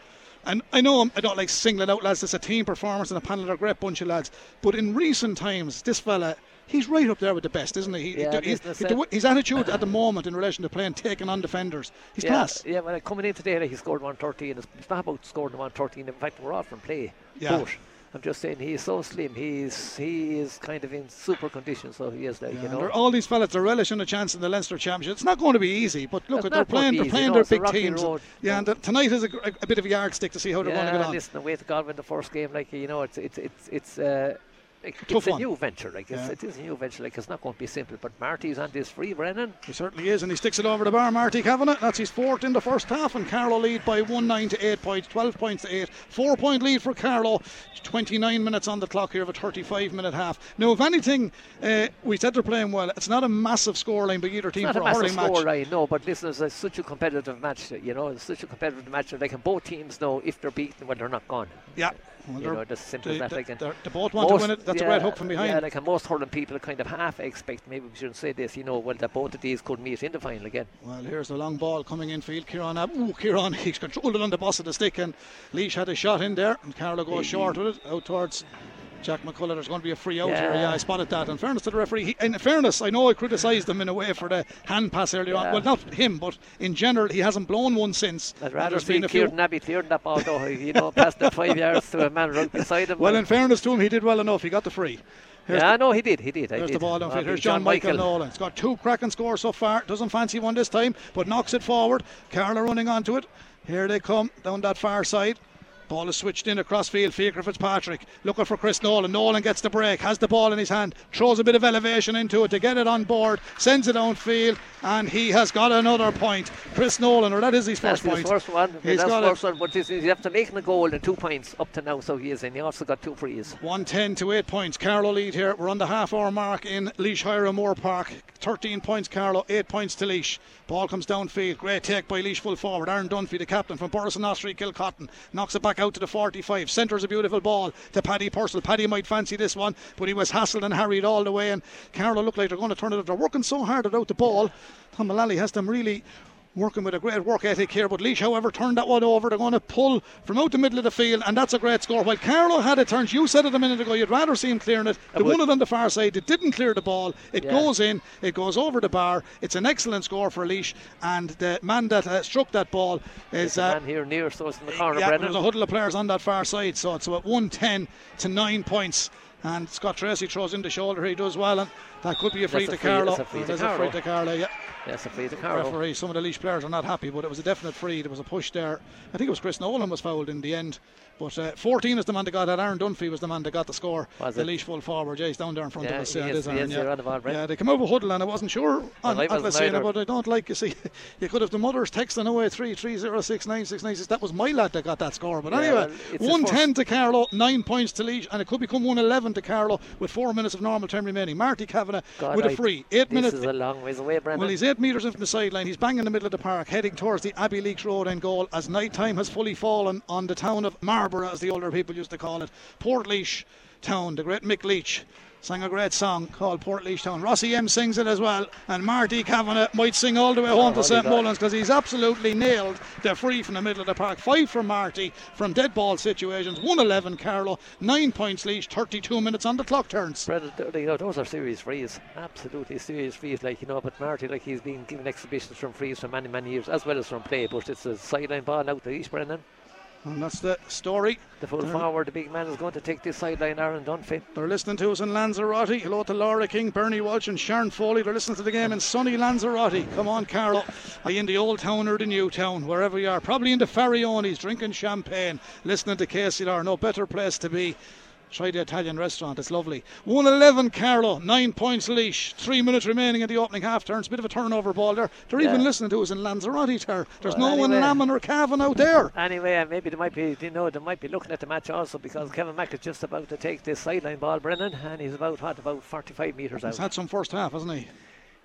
and I know I don't like singling out lads. It's a team performance and a panel. They're a great bunch of lads. But in recent times, this fella he's right up there with the best, isn't he? he Yeah, he- he- his attitude at the moment in relation to playing taking on defenders, he's yeah, class. Yeah, well, coming in today, he scored 113. It's it's not about scoring 113. In fact, we're off from play. Yeah. But I'm just saying he's so slim. He's he is kind of in super condition. So he is like Yeah, you know. all these fellas are relishing a chance in the Leinster Championship. It's not going to be easy, but look, they're not going to playing. They're playing their big teams. road. Yeah, and tonight is a, a bit of a yardstick to see how they're going to get on. listen, away to God win the first game. Like you know, it's it's it's it's. Uh, like, it's a new venture, like it's, Yeah. it is a new venture. Like it's not going to be simple. But Marty's on this free, Brennan. He certainly is, and he sticks it over the bar. Marty Kavanagh. That's his fourth in the first half, and Carlow lead by one nine to eight points, twelve points to eight. Four point lead for Carlow. Twenty nine minutes on the clock here of a thirty five minute half. Now, if anything, uh, we said they're playing well. It's not a massive scoreline by either team It's for not a a massive hurling match. line, no, but listen, it's a, such a competitive match. You know, it's such a competitive match. Like, and both teams know if they're beaten when they're not gone. Yeah. Well, You know, just simple they, as that. Like, they're- both want most- to win it. That's a yeah, great hook from behind. Yeah, like and most hurling people kind of half expect. Maybe we shouldn't say this. You know, well that both of these could meet in the final again. Well, here's the long ball coming in field. Kieran, Ab- ooh, Kieran, he's controlled it on the boss of the stick, and Laois had a shot in there, and Carlow goes short with it out towards Jack McCullough. There's going to be a free out here. Yeah. Yeah, I spotted that. In fairness to the referee, he, in fairness, I know I criticised him in a way for the hand pass earlier on. Well, not him, but in general, he hasn't blown one since. I'd rather see been. Kieran Abbey clearing that ball though. You know, past the five yards to a man right beside him. Well, in fairness to him, he did well enough. He got the free. Here's yeah, no, he did. He did. I did. the ball downfield. Well, Here's John Michael Nolan. He's got two cracking scores so far. Doesn't fancy one this time, but knocks it forward. Carlow running onto it. Here they come down that far side. Ball is switched in across field. Fiacre Fitzpatrick looking for Chris Nolan. Nolan gets the break, has the ball in his hand, throws a bit of elevation into it to get it on board, sends it downfield, and he has got another point. Chris Nolan, or that is his That's first his point. first one. He's That's got first one. But this is, you have to make a goal and two points up to now. So he is, and he also got two frees. 110 to 8 points. Carlow lead here. We're on the half hour mark in Laois Hire O'Moore Park. 13 points Carlow, 8 points to Laois. Ball comes downfield. Great take by Laois full forward. Aaron Dunphy, the captain from Borris-in-Ossory, Kilcotton, knocks it back out to the 45. Centres a beautiful ball to Paddy Purcell. Paddy might fancy this one, but he was hassled and harried all the way. And Carlow look like they're going to turn it up. They're working so hard about the ball. Tom Mullally has them really working with a great work ethic here. But Laois, however, turned that one over. They're going to pull from out the middle of the field, and that's a great score. While Carlow had it turned, you said it a minute ago, you'd rather see him clearing it. They I would. won it on the far side. It didn't clear the ball. It Yeah. goes in, it goes over the bar. It's an excellent score for Laois, and the man that uh, struck that ball is. The Uh, man here near, so it's in the corner, yeah, there's a huddle of players on that far side, so it's about 110 to 9 points. And Scott Tracy throws in the shoulder, he does well, and that could be a free to free- Carlow. that's a free to There's a free to Carlow, yeah Yes, a free to Carlow. referee. Some of the Laois players are not happy, but it was a definite free. There was a push there. I think it was Chris Nolan was fouled in the end. But uh, 14 is the man that got that. Aaron Dunphy was the man that got the score. Was the it? Laois full forward. Yeah, he's down there in front Yeah, of us. Yeah, it is- is he Aaron, is yeah. the ball, yeah, they come over huddle and I wasn't sure on wasn't Atlas but I don't like you see. You could have the mothers texting away three three zero six nine six nine six. That was my lad that got that score. But Yeah, anyway, well, 110 to Carlow, nine points to Laois, and it could become 111 to Carlow with four minutes of normal time remaining. Marty Kavanagh God, with a free. Eight this minutes. is a long ways away, Brendan. Well, he's eight metres in from the sideline. He's bang in the middle of the park, heading towards the Abbeyleix Road end goal as night time has fully fallen on the town of Maryborough, as the older people used to call it. Portlaoise town. The great Mick Leach sang a great song called Portlaoise Town. Rossi M sings it as well, and Marty Kavanagh might sing all the way home to St. Mullins because he's absolutely nailed the free from the middle of the park. Five from Marty from dead ball situations. 111 Carlow, nine points Laois, 32 minutes on the clock turns. Brendan, you know, those are serious frees. Absolutely serious frees. Like, you know, but Marty, like, he's been given exhibitions from frees for many, many years, as well as from play. But it's a sideline ball out to East, Brendan. And that's the story. The full There- forward, the big man, is going to take this sideline, Aaron Dunphy. They're listening to us in Lanzarote. Hello to Laura King, Bernie Walsh, and Sharon Foley. They're listening to the game in sunny Lanzarote. Come on, Carlow. Are you in the old town or the new town? Wherever you are. Probably in the Fariones, drinking champagne, listening to KCR. No better place to be. Try the Italian restaurant, it's lovely. 111 Carlow, 9 points Laois, 3 minutes remaining in the opening half turn. It's a bit of a turnover ball there. They're even listening to us in Lanzarote. There. There's Well, no one anyway. lambing or calving out there. Anyway, uh, maybe they might be, you know, they might be looking at the match also because Kevin Mack is just about to take this sideline ball, Brendan, and he's about what, about 45 metres out. He's had some first half, hasn't he?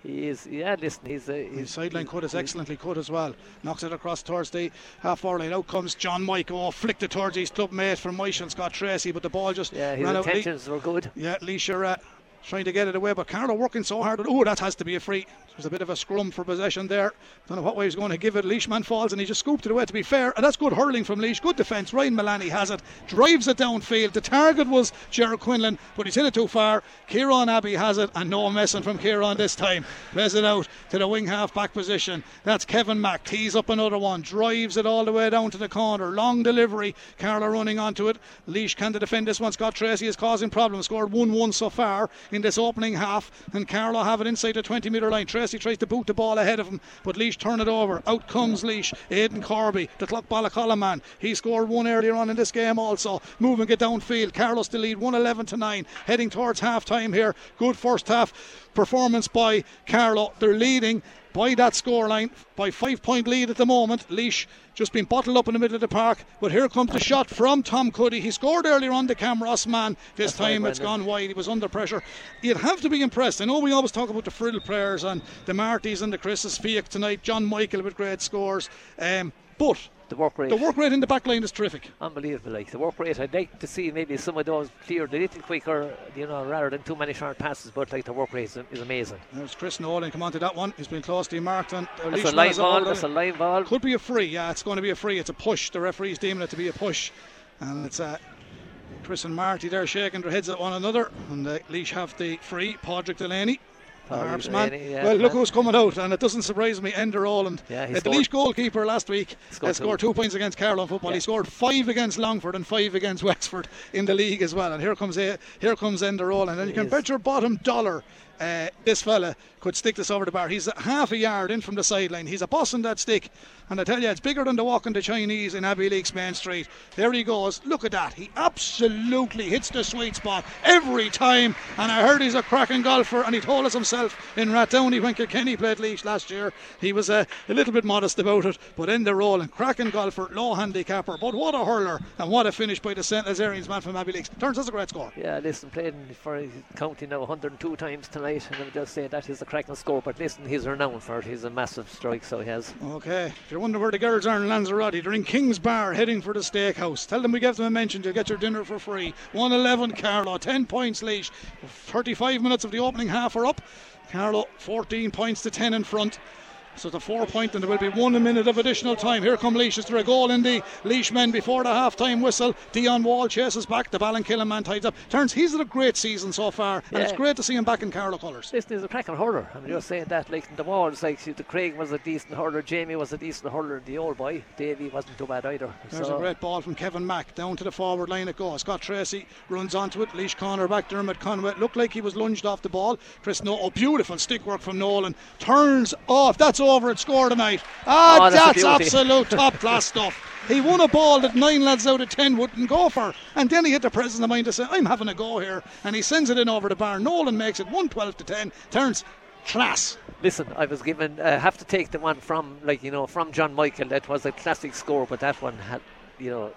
He is, yeah. Listen, he's, His he's sideline cut is excellently cut as well. Knocks it across towards the half hour line. Out comes John Mike. Oh, flicked it towards his club mate from Myshall Scott Tracy, but the ball just Yeah, his ran out. Le- intentions were good. yeah, Laois uh, trying to get it away, but Carlow working so hard. Oh, that has to be a free. There's a bit of a scrum for possession there. Don't know what way he's going to give it. Leishman falls and he just scooped it away. To be fair, and that's good hurling from Laois. Good defence. Ryan Mullaney has it, drives it downfield. The target was Jared Quinlan, but he's hit it too far. Kieran Abbey has it, and no messing from Kieran this time. Plays it out to the wing half back position. That's Kevin Mack. Tees up another one, drives it all the way down to the corner. Long delivery. Carlow running onto it. Laois can defend this one. Scott Tracy is causing problems. Scored 1 1 so far in this opening half, and Carlow have it inside the 20 metre line. Tracy tries to boot the ball ahead of him, but Laois turn it over. Out comes Laois. Aidan Corby, the clock Clough man. He scored one earlier on in this game also. Moving it downfield. Carlos to lead 111 to 9. Heading towards half time here. Good first half performance by Carlow. They're leading by that scoreline by five point lead at the moment. Laois just been bottled up in the middle of the park. But here comes the shot from Tom Cuddy. He scored earlier on the Camross man. This That's time it's gone wide. He was under pressure. You'd have to be impressed. I know we always talk about the Frill players and the Martys and the Chris's Fiat tonight. John Michael with great scores. Um, but the work rate. The work rate in the back line is terrific. Unbelievable. Like the work rate, I'd like to see maybe some of those cleared a little quicker, you know, rather than too many short passes. But like the work rate is, is amazing. There's Chris Nolan come on to that one. He's been closely marked and uh, that's a line ball. That's a line ball. Could be a free. Yeah, it's going to be a free. It's a push. The referee's deeming it to be a push, and it's a. Uh, Chris and Marty there shaking their heads at one another, and uh, Laois have the free. Padraig Delaney Harps man. Yeah, well, look who's coming out, and it doesn't surprise me. Enda Rowland, yeah, the Laois goalkeeper last week, scored, uh, scored two. two. points against Carlow football. Yeah. He scored five against Longford and five against Wexford in the league as well. And here comes here comes Enda Rowland, and you can bet your bottom dollar uh, this fella could stick this over the bar. He's half a yard in from the sideline. He's a boss in that stick. And I tell you, it's bigger than the walking the Chinese in Abbeyleix Main Street. There he goes. Look at that. He absolutely hits the sweet spot every time. And I heard he's a cracking golfer. And he told us himself in Rathdowney when Kilkenny played Laois last year. He was uh, a little bit modest about it. But in the role, and cracking golfer, low handicapper. But what a hurler. And what a finish by the St. Lazerians man from Abbeyleix. Turns as a great score. Yeah, listen, played for county now 102 times tonight. And I would just say that is cracking score. But listen, he's renowned for it. He's a massive strike, so he has. Okay. If you wonder where the girls are in Lanzarote, they're in King's Bar heading for the steakhouse. Tell them we gave them a mention. You'll get your dinner for free. 111 Carlow, 10 points late. 35 minutes of the opening half are up. Carlow, 14 points to 10 in front. So the four point, and there will be one minute of additional time. Here come Laois. Is there a goal in the Laois men before the half time whistle? Dion Wall chases back. The Ballinkillen man tides up. Turns, he's had a great season so far, and it's great to see him back in Carlow colours. Listen, he's a cracking hurler. I'm just saying that. Like the walls, like the Craig was a decent hurler, Jamie was a decent hurler, the old boy, Davy wasn't too bad either. There's so. a great ball from Kevin Mack down to the forward line it goes. Scott Tracy runs onto it. Laois corner back Dermot Conway. Looked like he was lunged off the ball. Chris No, oh, beautiful stick work from Nolan. Turns off. That's over. It scored him tonight. Ah, oh, that's, that's absolute top class stuff. He won a ball that nine lads out of ten wouldn't go for. And then he hit the presence of mind to say, I'm having a go here. And he sends it in over the bar. Nolan makes it 112 to 10. Turns class. Listen, I was given, I uh, have to take the one from, like, you know, from John Michael. That was a classic score, but that one had, you know,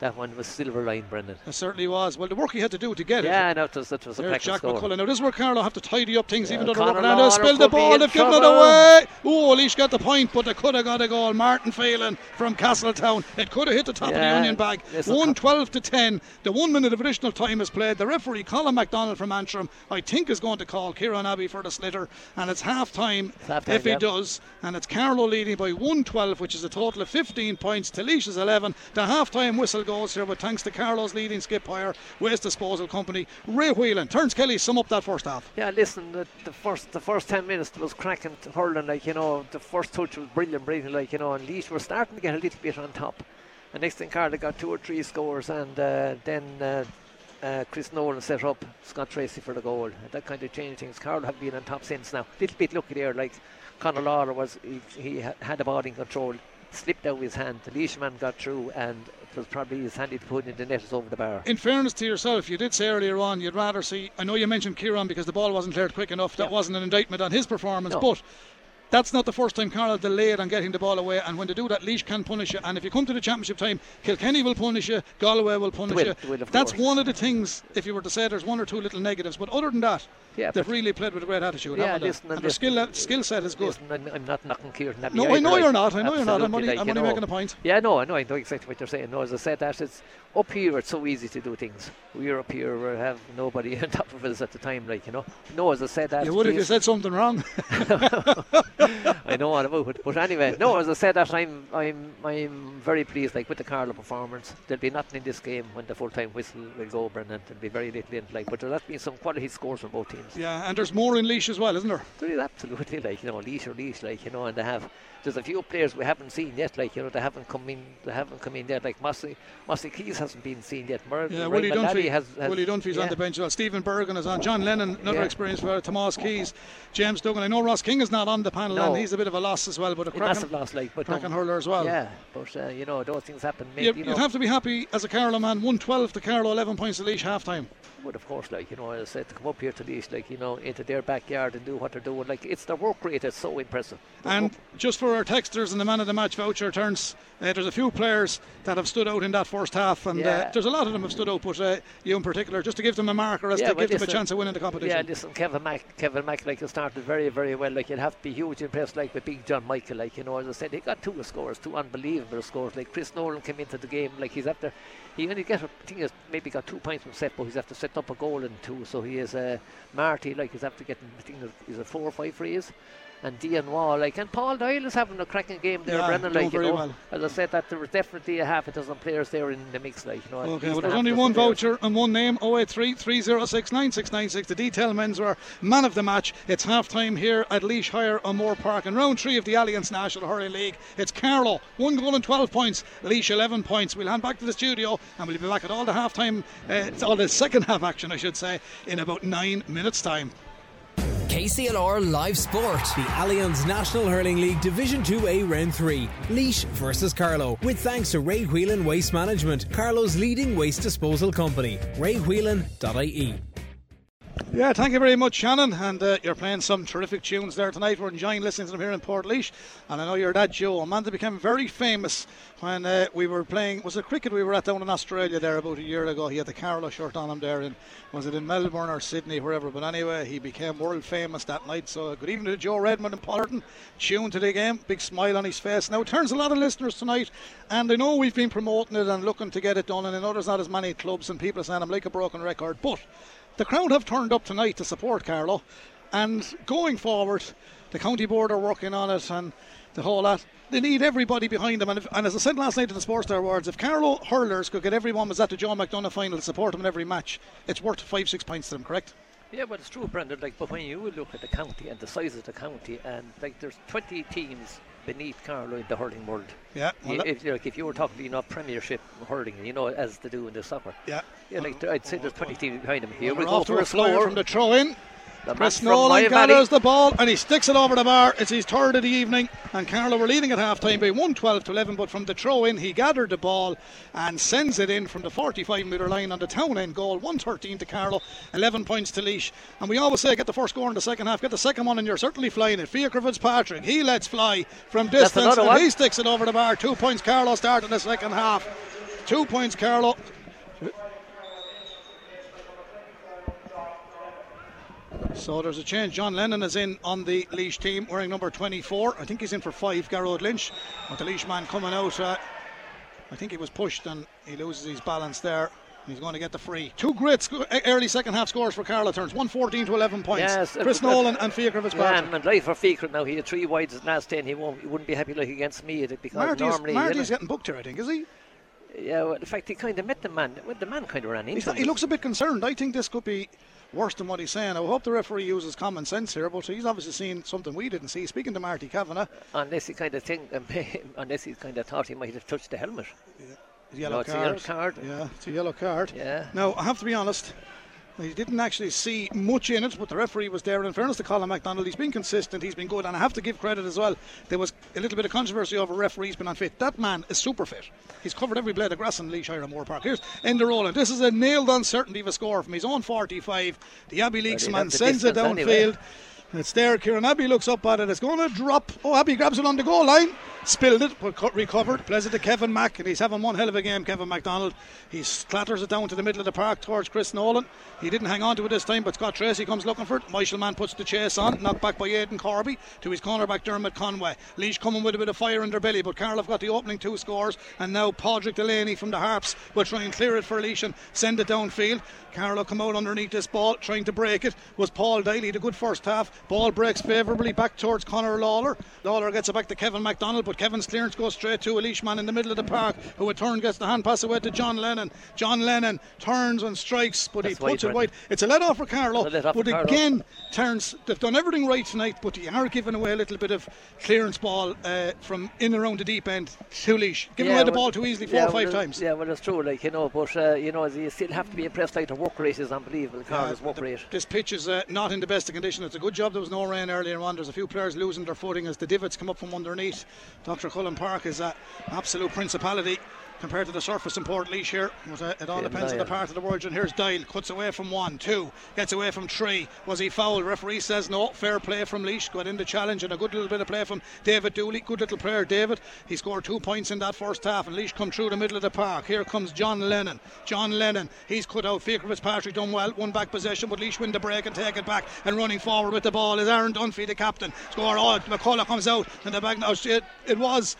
that one was silver line, Brendan. It certainly was. Well, the work he had to do to get yeah, it. Yeah, no, it was, it was a There's Jack score. McCullough. Now, this is where Carlow have to tidy up things, yeah, even though they're running around. spilled the ball, they've given it away. Oh, Laois got the point, but they could have got a goal. Martin Phelan from Castletown. It could have hit the top yeah, of the Union bag. 1 12 to 10. The one minute of additional time is played. The referee, Colin MacDonald from Antrim, I think is going to call Kieran Abbey for the slitter. And it's half time if he does. And it's Carlow leading by 1 12, which is a total of 15 points to Laois's 11. The half time whistle goes here, but thanks to Carlow's leading skip hire, Waste Disposal Company, Ray Whelan. Turns Kelly, sum up that first half. Yeah, listen, the, the first the first 10 minutes was cracking hurling, like, you know, the first touch was brilliant, brilliant, like, you know, and Laois were starting to get a little bit on top. And next thing, Carlow got two or three scores, and uh, then. Uh, uh, Chris Nolan set up Scott Tracy for the goal. And that kind of changed things. Carlow have been on top since now. A Little bit lucky there, like Conor Lawler was, he, he had the ball in control, slipped out of his hand. The Leishman got through, and it was probably his handy to put in the net over the bar. In fairness to yourself, you did say earlier on you'd rather see. I know you mentioned Kieran because the ball wasn't cleared quick enough. That yeah. wasn't an indictment on his performance, no. but that's not the first time Carl delayed on getting the ball away. And when they do that, Laois can punish you. And if you come to the championship time, Kilkenny will punish you, Galway will punish Will, you. will, that's course. one of the things. If you were to say there's one or two little negatives, but other than that, Yeah, they've really played with a great attitude. Yeah, haven't they? listen, and and their listen. skill skill set is good. Listen, I'm, I'm not knocking Kieran Abbey No, I know you're not. I know you're not. I'm only, like, I'm only know. making a point. Yeah, no, I know. I know exactly what you're saying. No, as I said, that it's up here. It's so easy to do things. We're up here. We have nobody on top of us at the time. Like you know. No, as I said, that You would if you said something wrong. I know all about it. But anyway, no, as I said, that I'm I'm I'm very pleased. Like with the Carlow performance, there'll be nothing in this game when the full time whistle will go, Brendan. There'll be very little in play. But there's been some quality scores from both teams. Yeah, and there's more in Laois as well, isn't there? There is absolutely like you know Laois or Laois like you know and they have there's a few players we haven't seen yet like you know they haven't come in they haven't come in yet like Mossy Mossy Keys hasn't been seen yet Mur- Yeah, Willie Dunphy. has, has Willie Dunphy's on the bench as well. Stephen Bergen is on. John Lennon, another Yeah. experienced player. Tomas Keys, James Duggan. I know Ross King is not on the panel, No. and he's a bit of a loss as well. But a cracking, loss like but cracking no, hurler as well. yeah but uh, you know those things happen mate, You'd, you know have to be happy as a Carlow man. 112 to Carlow, 11 points to Laois half time. Would of course like you know as I said to come up here to these like you know into their backyard and do what they're doing like it's their work rate that's so impressive And just for our texters and the man of the match voucher turns, uh, there's a few players that have stood out in that first half, and uh, there's a lot of them have stood out, but uh, you in particular, just to give them a marker as Yeah, to give them a listen, chance of winning the competition. Yeah, listen, Kevin Mack, Kevin Mack, like, you started very, very well. Like, you'd have to be huge impressed, like, with Big John Michael. Like, you know, as I said, he got two scores, two unbelievable scores. Like, Chris Nolan came into the game, like, he's after, he only get, I think he's maybe got two points from set, but he's have to set up a goal in two. So he is, uh, Marty, like, he's after getting, I think he's a four or five frees. And Dion Wall, like, and Paul Doyle is having a cracking game there, Yeah, Brendan. Like, you know, well. as I said, that there was definitely a half a dozen players there in the mix, like, you know. Okay, well, there's only one players. voucher and one name 083 306 9696. The detail menswear man of the match. It's half time here at Laois Hire O'Moore Park in round three of the Allianz National Hurling League. It's Carlow, one goal and 12 points, Laois 11 points. We'll hand back to the studio and we'll be back at all the half time, uh, all the second half action, I should say, in about nine minutes' time. KCLR Live Sport. The Allianz National Hurling League Division 2A Round 3. Laois versus Carlow. With thanks to Ray Whelan Waste Management, Carlow's leading waste disposal company. raywhelan.ie. Yeah, thank you very much, Shannon. And uh, you're playing some terrific tunes there tonight. We're enjoying listening to them here in Port And I know your dad, Joe, a man that became very famous when uh, we were playing. Was it cricket we were at down in Australia there about a year ago? He had the Carlow shirt on him there. And was it in Melbourne or Sydney, wherever? But anyway, he became world famous that night. So good evening to Joe Redmond and Pollerton. Tune to the game. Big smile on his face. Now, it turns a lot of listeners tonight. And I know we've been promoting it and looking to get it done. And I know there's not as many clubs and people saying I'm like a broken record. But the crowd have turned up tonight to support Carlow, and going forward, the county board are working on it, and the whole lot. They need everybody behind them, and, if, and as I said last night at the Sports Star Awards, if Carlow hurlers could get everyone was at the John McDonagh final to support them in every match, it's worth five, six points to them. Correct? Yeah, but it's true, Brendan. Like, but when you look at the county and the size of the county, and like, there's 20 teams beneath Carlow in the hurling world. Yeah. well, You- if, like, if you were talking, you know, Premiership hurling, you know, as they do in the soccer. yeah. Yeah, like, I'd say there's 20 teams behind them. Here We're we go for a score. from the throw in. The from Nolan gathers the ball and he sticks it over the bar. It's his third of the evening, and Carlow were leading at half time by 112 to 11. But from the throw in, he gathered the ball and sends it in from the 45 metre line on the town end goal. 113 to Carlow, 11 points to Laois. And we always say, get the first score in the second half, get the second one, and you're certainly flying it. Fiacre Fitzpatrick, he lets fly from distance and he sticks it over the bar. Two points, Carlow start in the second half. Two points, Carlow. So there's a change. John Lennon is in on the Laois team, wearing number 24. I think he's in for five. Garrod Lynch, with the Laois man coming out. Uh, I think he was pushed and he loses his balance there. He's going to get the free. Two great e- early second half scores for Carlow turns 114 to 11 points. Yes, uh, Chris uh, Nolan and Fiacre Yeah, Fitzpatrick. and, life for Fiacre now. He had three wides last 10. He, won't, he wouldn't be happy like against me because Marty's, normally. Marty's getting booked here, I think, is he? yeah, well, in fact, he kind of met the man. Well, the man kind of ran He's into not- he looks a bit concerned. I think this could be worse than what he's saying. I hope the referee uses common sense here, but he's obviously seen something we didn't see. Speaking to Marty Kavanagh, Unless he kind of think, unless he kind of thought he might have touched the helmet. yellow No, it's a card. yellow card. Yeah, it's a yellow card. Yeah. Now, I have to be honest, he didn't actually see much in it, but the referee was there. And In fairness to Colin MacDonald, he's been consistent, he's been good, and I have to give credit as well. There was a little bit of controversy over referees being unfit. That man is super fit. He's covered every blade of grass in Laois Hire O'Moore Park. Here's Enda Rowland. This is a nailed on certainty of a score from his own 45. The Abbeyleix man sends it downfield. anyway. It's there. Kieran Abbey looks up at it. It's going to drop. Oh, Abbey grabs it on the goal line. Spilled it, but cut, recovered. Plays it to Kevin Mack, and he's having one hell of a game, Kevin MacDonald. He clatters it down to the middle of the park towards Chris Nolan. He didn't hang on to it this time, but Scott Tracy comes looking for it. Michael Mann puts the chase on, knocked back by Aidan Corby to his cornerback Dermot Conway. Laois coming with a bit of fire in their belly, but Carl have got the opening two scores, and now Padraig Delaney from the Harps will try and clear it for Laois and send it downfield. Carlow come out underneath this ball, trying to break it. Was Paul Daly the good first half? Ball breaks favourably back towards Conor Lawler. Lawler gets it back to Kevin MacDonald, but Kevin's clearance goes straight to a Laois in the middle of the park, who a turn gets the hand pass away to John Lennon. John Lennon turns and strikes, but That's he puts it wide. It's a let off for Carlow, off but for again, turns. They've done everything right tonight, but they are giving away a little bit of clearance ball uh, from in around the deep end to Laois. Giving away the well- ball too easily four yeah, or five well, times. Yeah, well, it's true, like, you know, but, uh, you know, you still have to be impressed, like, the work rate is unbelievable. Carl's work the- rate. This pitch is uh, not in the best of condition. It's a good job there was no rain earlier on. There's a few players losing their footing as the divots come up from underneath. Dr. Cullen Park is an absolute principality compared to the surface in Portlaoise here. It all depends on the part of the world. And here's Doyle, cuts away from one, two, gets away from three. Was he fouled? Referee says no. Fair play from Laois. Got in the challenge and a good little bit of play from David Dooley. Good little player, David. He scored two points in that first half, and Laois come through the middle of the park. Here comes John Lennon. John Lennon, he's cut out. Fiacre Fitzpatrick done well. One back possession, but Laois win the break and take it back. And running forward with the ball is Aaron Dunphy, the captain. Score. Oh, McCullough comes out, and the back now. It, it was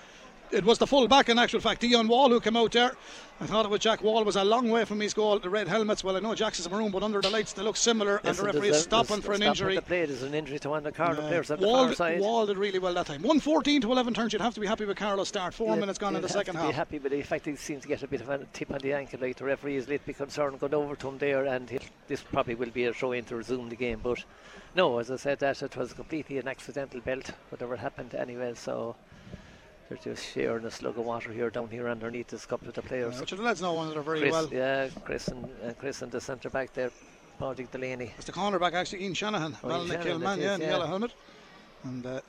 it was the full back in actual fact, Dion Wall, who came out there. I thought it was Jack Wall was a long way from his goal. The red helmets, well, I know Jack's is maroon, but under the lights they look similar, and the referee is stopping for an injury. The play is an injury to one of the Carlow players on the Wall. Wall did really well that time. 114 to 11 turns. You'd have to be happy with Carlow's start. Four minutes gone in the have second to half. Be happy, but the fact he seems to get a bit of a tip on the ankle, like the referee is a little bit concerned. Got over to him there, and he'll, this probably will be a throw in to resume the game. But no, as I said, that it was completely an accidental belt, whatever happened anyway. So they're just sharing a slug of water here down here underneath this couple of the players. Which the lads know one of them very Chris, well. yeah, Chris and uh, Chris and the centre back there, Padraig Delaney. It's the cornerback actually, Ian Shanahan, Oh, well, Ian Shanahan, that yeah, in the yellow helmet. And uh,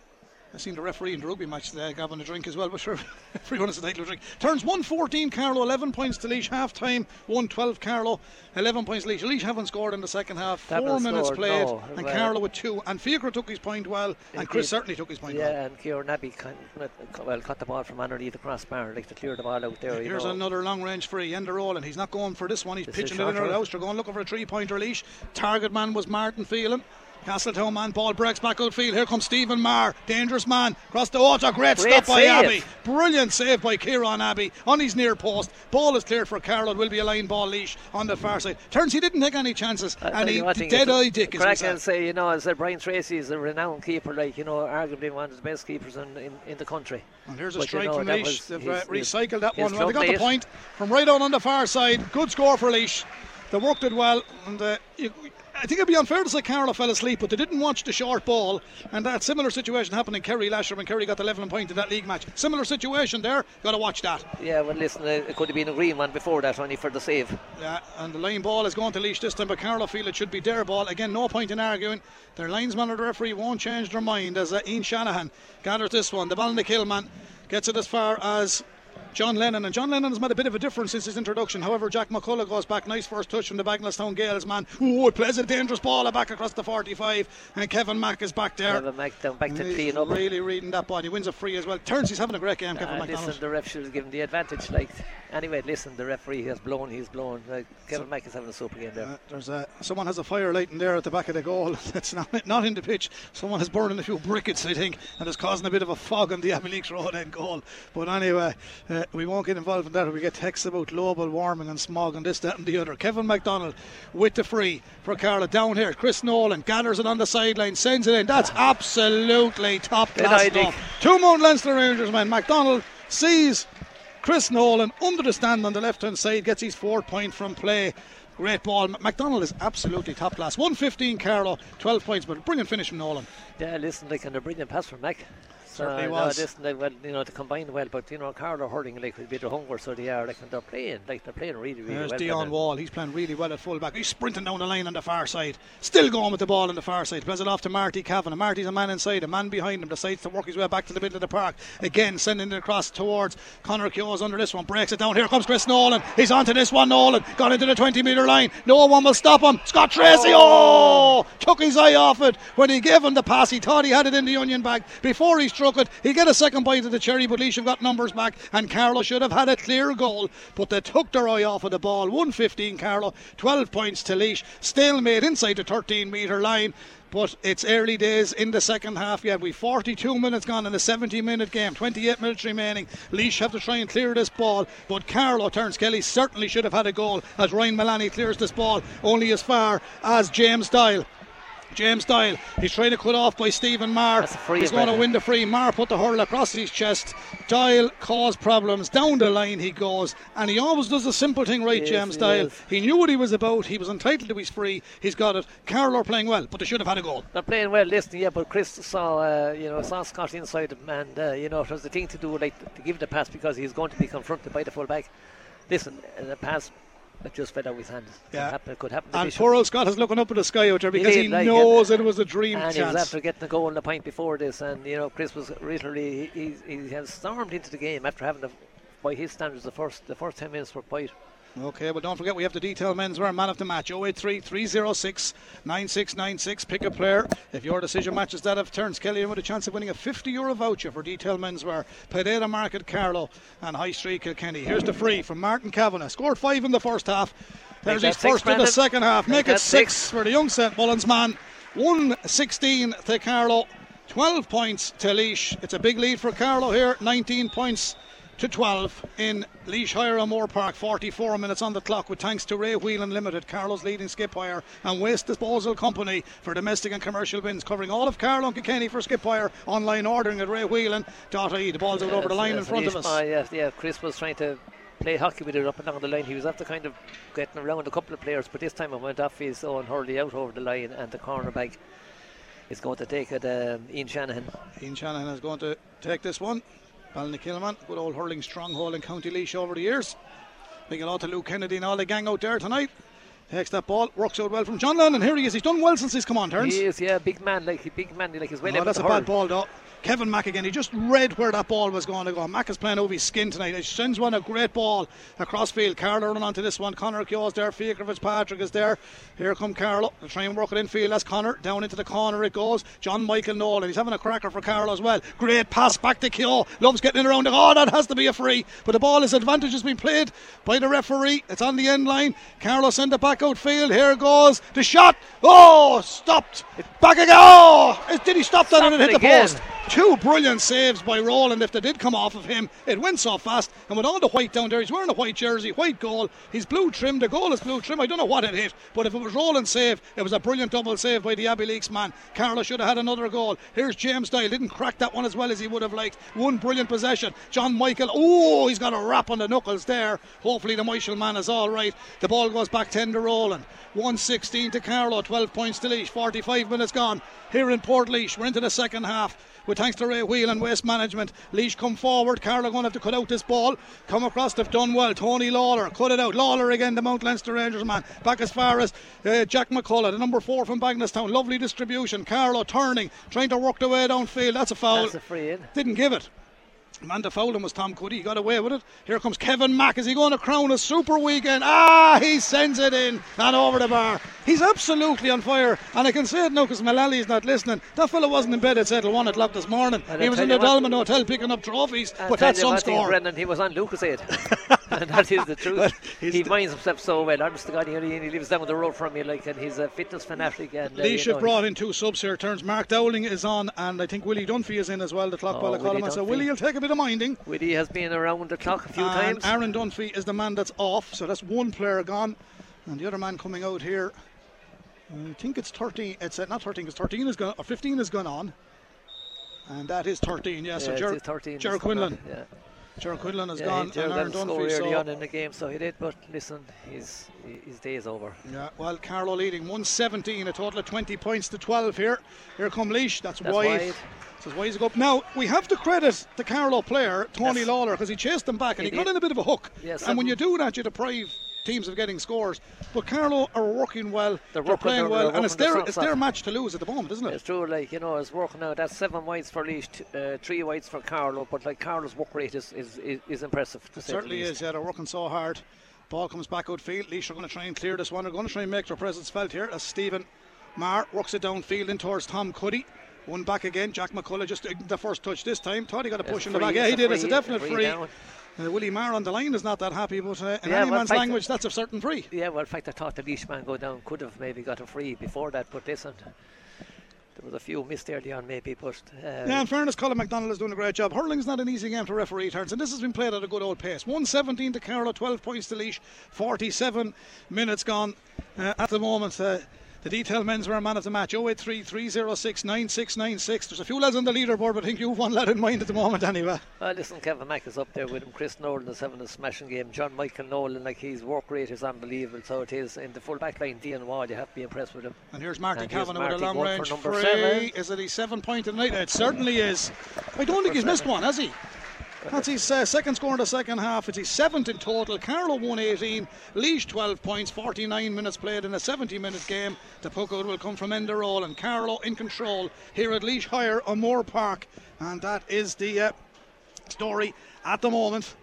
I seen the referee in the rugby match today grabbing a drink as well, but sure, everyone is entitled to a drink. Turns 114 Carlow, 11 points to Laois, half time, 112 Carlow, 11 points to Laois. Laois haven't scored in the second half, four minutes scored, played, no. and Well- Carlow with two. And Fiacre took his point well, and Chris did. certainly took his point well. Yeah, and Kieran Abbey kind of, well cut the ball from underneath the crossbar, like to clear the ball out there. Here's know. another long range free, Enda Rowland. He's not going for this one, he's This pitching it in or out. They're going looking for a three pointer Laois. Target man was Martin Phelan. Castletown man, ball breaks back outfield. Here comes Stephen Maher, dangerous man. Cross the water, great, Great stop by save. Abbey. Brilliant save by Kieran Abbey on his near post. Ball is cleared for Carroll. It will be a line ball Laois on the far side. Turns he didn't take any chances, I- and he dead eye dick. as we Crack said. and say, you know, as said, Brian Tracy is a renowned keeper, like you know, arguably one of the best keepers in, in, in the country. And here's a But, you strike know, from that Laois. They've his- uh, his- recycled that his one. Well, they got the point from right on on the far side. Good score for Laois. They worked it well, and uh, you, I think it'd be unfair to say Carlow fell asleep, but they didn't watch the short ball. And that similar situation happened in Kerry last year when Kerry got the 11 point in that league match. Similar situation there. Got to watch that. Yeah, well, listen, uh, it could have been a green one before that, only for the save. Yeah, and the line ball is going to Laois this time, but Carlow feel it should be their ball. Again, no point in arguing. Their linesman or the referee won't change their mind as uh, Ian Shanahan gathers this one. The Ballinakill man gets it as far as John Lennon, and John Lennon has made a bit of a difference since his introduction. However, Jack McCullough goes back, nice first touch from the Bagnallstown Gales man. Ooh, it plays a dangerous ball back across the 45, and Kevin Mack is back there. Kevin Mack down back to He's clean up. Really reading that ball. He wins a free as well. Turns, he's having a great game, Kevin Uh, McDonald. listen, the ref should have given the advantage. Like, anyway, listen, the referee has blown, he's blown. Uh, Kevin Mack is having a super game there. Uh, there's a, someone has a fire lighting there at the back of the goal. That's not not in the pitch. Someone has burned a few briquettes, I think, and it's causing a bit of a fog on the Leaks Road end goal. But anyway, uh, Uh, we won't get involved in that. We get texts about global warming and smog and this, that, and the other. Kevin MacDonald with the free for Carlow down here. Chris Nolan gathers it on the sideline, sends it in. That's absolutely top class stuff. Two Mount Leinster Rangers man. MacDonald sees Chris Nolan under the stand on the left hand side gets his fourth point from play. Great ball. McDonald is absolutely top class. 115 Carlow, 12 points, but brilliant finish from Nolan. Yeah, listen, like, and a brilliant pass from Mac. Certainly uh, no, was. listen, they, well, you know, to combine well, but you know, Carlow hurting like with a bit of hunger, so they are like, and they're playing, like they're playing really, really There's well. Dion Wall. He's playing really well at fullback. He's sprinting down the line on the far side. Still going with the ball on the far side. Plays it off to Marty Cavan. Marty's a man inside. A man behind him decides to work his way back to the middle of the park. Again, sending it across towards Conor Keogh's under this one. Breaks it down. Here comes Chris Nolan. He's onto this one. Nolan got into the 20 metre line. No one will stop him. Scott Tracy. Oh! took his eye off it when he gave him the pass. He thought he had it in the onion bag before he struck it. He get a second bite of the cherry, but Laois have got numbers back, and Carlow should have had a clear goal, but they took their eye off of the ball. 115 Carlow, 12 points to. Still made inside the 13 metre line but it's early days in the second half yet. We've 42 minutes gone in a 70 minute game, 28 minutes remaining. Laois have to try and clear this ball, but Carlow turns Kelly certainly should have had a goal as Ryan Mullaney clears this ball only as far as James Doyle. James Doyle. He's trying to cut off by Stephen Maher. He's going to win the free. Maher put the hurl across his chest. Doyle caused problems. Down the line he goes. And he always does the simple thing right, yes, James Doyle. He knew what he was about. He was entitled to his free. He's got it. Carlow are playing well, but they should have had a goal. They're playing well, listen, yeah, but Chris saw, uh, you know, saw Scott inside him, and, uh, you know, it was the thing to do, like, to give the pass because he's going to be confronted by the full back. Listen, the pass it just fell out his hands. Yeah. Could happen, it could happen and poor old Scott is looking up at the sky out there because he, he like, knows it was a dream and chance. he was after getting a goal in the point before this, and you know Chris was literally he, he, he has stormed into the game after having the, by his standards the first the first ten minutes were quite Okay, well, don't forget we have the detail menswear man of the match 083 306 9696. Pick a player. If your decision matches that of Turnskelly with a chance of winning a 50 euro voucher for detail menswear, Pereira Market, Carlow, and High Street Kilkenny. Here's the free from Martin Kavanagh. Scored five in the first half. There's his first in the second half. Make, Make it six, six for the young St. Mullins man. 116 to Carlow. 12 points to Laois. It's a big lead for Carlow here. 19 points to 12 in Laois Hire O'Moore Park. 44 minutes on the clock with thanks to Ray Whelan Limited, Carlow's leading skip hire and waste disposal company for domestic and commercial bins, covering all of Carlow and Kilkenny for skip hire. Online ordering at raywhelan.ie. The ball's out over the line yes, in front of us. Uh, yeah, yeah, Chris was trying to play hockey with it up and down the line. He was after kind of getting around a couple of players, but this time it went off his own hurley out over the line, and the corner cornerback is going to take it. Um, Ian Shanahan. Ian Shanahan is going to take this one. Ballinakill man, good old hurling stronghold in County Laois over the years. Big hello to Luke Kennedy and all the gang out there tonight. Takes that ball, works out well from John Lennon. Here he is. He's done well since he's come on turns. He is, yeah, big man, like big man, like he's well. Oh, that's a bad ball though. Kevin Mack again. He just read where that ball was going to go. Mack is playing over his skin tonight. He sends one a great ball across field. Carlow running onto this one. Conor Keogh's there. Fiacre Fitzpatrick is there. Here come Carlow. They'll try and work it in field. That's Conor. Down into the corner it goes. John Michael Nolan. He's having a cracker for Carlow as well. Great pass back to Keogh. Loves getting it around. The, oh, that has to be a free. But the ball is advantage has been played by the referee. It's on the end line. Carlow send it back outfield. Here goes the shot. Oh, stopped. Back again. Oh, did he stop that and it hit the post? Two brilliant saves by Rowland. If they did come off of him, it went so fast. And with all the white down there, he's wearing a white jersey, white goal. He's blue trim. The goal is blue trim. I don't know what it hit, but if it was Rowland's save, it was a brilliant double save by the Abbeyleix man. Carlow should have had another goal. Here's James Doyle. Didn't crack that one as well as he would have liked. One brilliant possession. John Myshall. Oh, he's got a wrap on the knuckles there. Hopefully the Michael man is all right. The ball goes back 10 to Rowland. 116 to Carlow. 12 points to Laois. 45 minutes gone here in Portlaoise. We're into the second half with thanks to Ray Whelan Waste Management. Laois come forward. Carlow going to have to cut out this ball. Come across, they've done well. Tony Lawler, cut it out. Lawler again, the Mount Leinster Rangers man. Back as far as uh, Jack McCullough, the number four from Bagenalstown. Lovely distribution. Carlow turning, trying to work the way downfield. That's a foul. That's a free in. Didn't give it. Man to foul him was Tom Cuddy. He got away with it. Here comes Kevin Mack. Is he going to crown a super weekend? Ah, he sends it in and over the bar. He's absolutely on fire. And I can say it now because is not listening. That fellow wasn't in bed at Settle 1 o'clock this morning. And he was in the Dolman Hotel picking up trophies. but that's some score. Brendan, he was on Lucozade. and that is the truth. Well, he minds himself so well. Honest to God, he, he lives down the road from me, like, and he's a fitness fanatic. And uh, Laois have brought in two subs here. Turns Mark Dowling is on, and I think Willie Dunphy is in as well. The clock oh, column. So Willie you'll take a bit of minding. He has been around the clock a few and times. Aaron Dunphy is the man that's off, so that's one player gone. And the other man coming out here, I think it's 13. It's uh, not 13, because 13 is gone, or 15 is gone on. And that is 13, yeah. yeah so Ger- 13 Gerald Quinlan. Yeah. Gerald Quinlan has yeah, gone and Aaron Dunphy. early so on in the game, so he did. But listen, his his day is over. Yeah, well, Carlow leading 117, a total of 20 points to 12 here. Here come Laois. That's, That's wide. wide. Says why is he go? Now we have to credit the Carlow player Tony yes. Lawler because he chased them back and he, he got in a bit of a hook. Yes, and when you do that, you deprive teams of getting scores. But Carlow are working well. They're, they're playing they're, well, they're and it's their it's their match to lose at the moment, isn't it? It's true. Like you know, it's working out. That's seven whites for Laois, uh, three whites for Carlow. But like Carlow's work rate is is, is, is impressive. it certainly is. Yeah, they're working so hard. Ball comes back outfield. Laois are going to try and clear this one. They're going to try and make their presence felt here as Stephen Maher works it downfield in towards Tom Cuddy. One back again. Jack McCullough just the first touch this time. Thought he got a push in the back. Yeah, he did. It's a definite free. Uh, Willie Maher on the line is not that happy, but uh, in yeah, any well, man's language, that's a certain free. Yeah, well, in fact, I thought the Laois man go down could have maybe got a free before that, but listen, there was a few missed early on, maybe, but. Uh, yeah, in fairness, Colin McDonald is doing a great job. Hurling's not an easy game to referee turns, and this has been played at a good old pace. 117 to Carlow, 12 points to Laois, 47 minutes gone uh, at the moment. Uh, the detail men's were a man of the match 083 306 9696. There's a few lads on the leaderboard, but I think you've one lad in mind at the moment anyway. Well, listen, Kevin Mack is up there with him. Chris Nolan is having a smashing game. John Michael Nolan, like his work rate is unbelievable. So it is in the full back line. Dion Wall, you have to be impressed with him. And here's Marty Kavanagh with a long range free. Seven. Is it his seven point tonight? It certainly is. I don't think he's missed one, has he? That's his uh, second score in the second half. It's his seventh in total. Carlow 118, Laois 12 points, 49 minutes played in a 70 minute game. The puck out will come from Enda Rowland and Carlow in control here at Laois Hire O'Moore Park. And that is the uh, story at the moment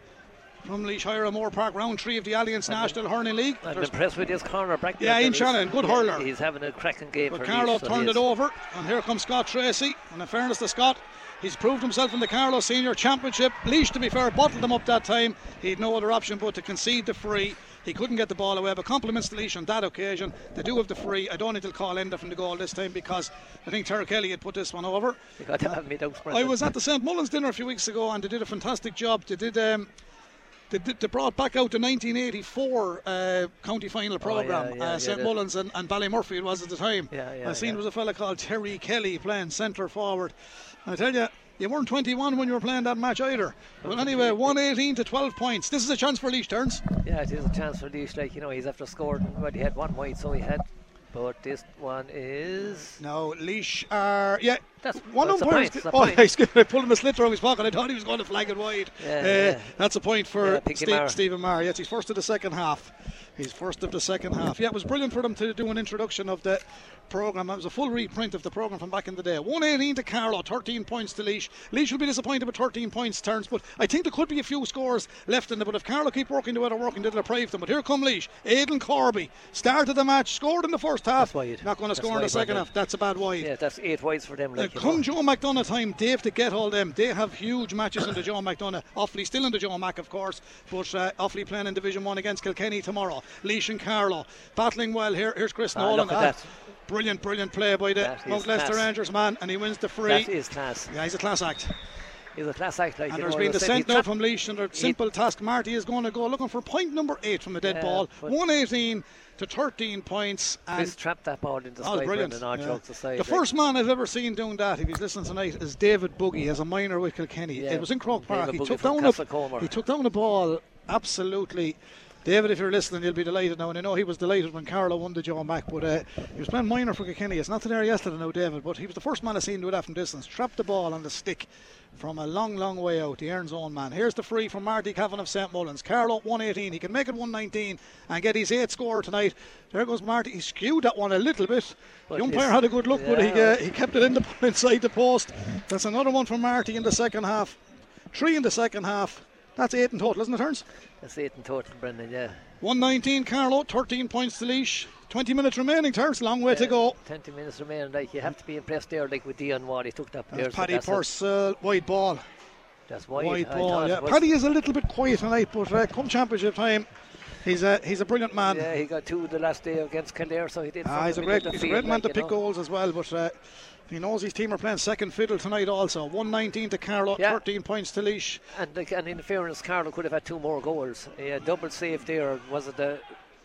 from Laois Hire O'Moore Park, round three of the Allianz National Hurling League. I'm There's impressed with his corner back Yeah, Ian Shannon, good hurler. He's having a cracking game. But Carlow turned it over, and here comes Scott Tracy. And in fairness to Scott, He's proved himself in the Carlow Senior Championship. Laois, to be fair, bottled him up that time. He had no other option but to concede the free. He couldn't get the ball away, but compliments to Laois on that occasion. They do have the free. I don't think they'll call Enda from the goal this time because I think Terry Kelly had put this one over. I was at the St Mullins dinner a few weeks ago and they did a fantastic job. They did. Um, they, they, brought back out the 1984 uh, county final programme. Oh, yeah, yeah, uh, St Mullins and, and Ballymurphy it was at the time. I seen there was a fella called Terry Kelly playing centre forward. I tell you, you weren't 21 when you were playing that match either. Well, anyway, 118 to 12 points. This is a chance for Laois turns. Yeah, it is a chance for Laois. Like, you know, he's after scored, but he had one white, so he had. But this one is. No, Laois are. Yeah, that's one that's umpire. Point, oh, I pulled him a slit from his pocket. I thought he was going to flag it wide. Yeah, uh, yeah. That's a point for yeah, Steve, Stephen Maher. Yes, he's first of the second half. He's first of the second half. Yeah, it was brilliant for them to do an introduction of the programme. It was a full reprint of the programme from back in the day. 118 to Carlow, 13 points to Laois. Laois will be disappointed with 13 points turns, but I think there could be a few scores left in there. But if Carlow keep working the way they're working, they'll deprive them. But here come Laois. Aidan Corby started the match, scored in the first half. Wide not going to score in the second half. That's a bad wide. Yeah, that's eight wides for them. Like, uh, come Joe McDonagh time, Dave to get all them. They have huge matches in the Joe McDonagh. Offaly still in the Joe Mac, of course, but uh, Offaly playing in Division 1 against Kilkenny tomorrow. Laois and Carlow battling well here. Here's Chris ah, Nolan. Brilliant, brilliant play by the Mount Leinster Rangers man, and he wins the free. That is class. Yeah, he's a class act. He's a class act. Like, and there's been the sent now from Laois under simple task. Marty is going to go looking for point number eight from a dead yeah, ball. 118 to 13 points. And Chris trapped that ball into oh, brilliant. Yeah. The first man I've ever seen doing that, if he's listening tonight, is David Buggy as a minor with Kilkenny. Yeah. It was in Croke Park. He took, down a, he took down the ball absolutely David, if you're listening, you'll be delighted now. And I know he was delighted when Carlow won the Joe Mac, but uh, he was playing minor for Kilkenny. It's not there yesterday now, David, but he was the first man I seen do that from distance. Trapped the ball on the stick from a long, long way out. The Erin's Own man. Here's the free from Marty Cavan of St Mullins. Carlow 118. He can make it 119 and get his eighth score tonight. There goes Marty. He skewed that one a little bit. But the umpire had a good look, yeah. but he, uh, he kept it in the, inside the post. That's another one from Marty in the second half. Three in the second half. That's eight in total, isn't it, Turns? That's eight in total, Brendan, yeah. 119 Carlow, 13 points to Laois. 20 minutes remaining, Terence, long way yeah, to go. 20 minutes remaining, like you have to be impressed there, like with Dion Ward, he took that. That's Paddy Purse, uh, wide ball. That's wide. Wide ball, yeah. Paddy is a little bit quiet tonight, but uh, come championship time, he's a he's a brilliant man. Yeah, he got two the last day against Kildare, so he did. Ah, he's a great, he's a great man like, to pick know. goals as well, but. Uh, he knows his team are playing second fiddle tonight also. 119 to Carlow, yeah. 13 points to Laois. And, and in fairness, Carlow could have had two more goals. A double save there. Was it the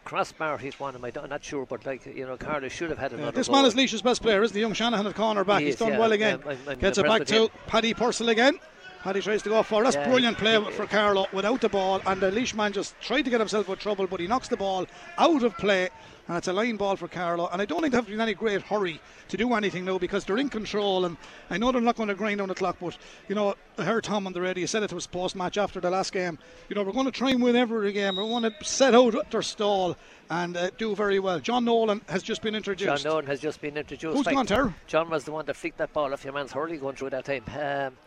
crossbar he's one of my I'm not sure but like you know Carlow should have had another yeah, this goal. man is Laois's best player isn't he young Shanahan at corner back he he's is, done yeah, well again I'm, I'm gets it back to him. Paddy Purcell again Paddy tries to go for that's yeah, brilliant play for Carlow without the ball and the Laois man just tried to get himself with trouble but he knocks the ball out of play and it's a line ball for Carlow. And I don't think they have to be in any great hurry to do anything now because they're in control. And I know they're not going to grind on the clock, but you know, I heard Tom on the radio. He said it to his post match after the last game. You know, we're going to try and win every game. We want to set out their stall and uh, do very well. John Nolan has just been introduced. John Nolan has just been introduced. Who's gone? John was the one that flicked that ball off your man's hurley going through that time. Um,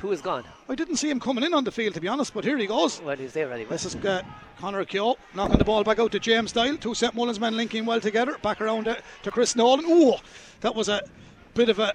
Who is gone? I didn't see him coming in on the field, to be honest, but here he goes. Well, he's there anyway. This is uh, Conor Keogh knocking the ball back out to James Doyle. Two set Mullins men linking well together. Back around to, to Chris Nolan. Ooh, that was a bit of a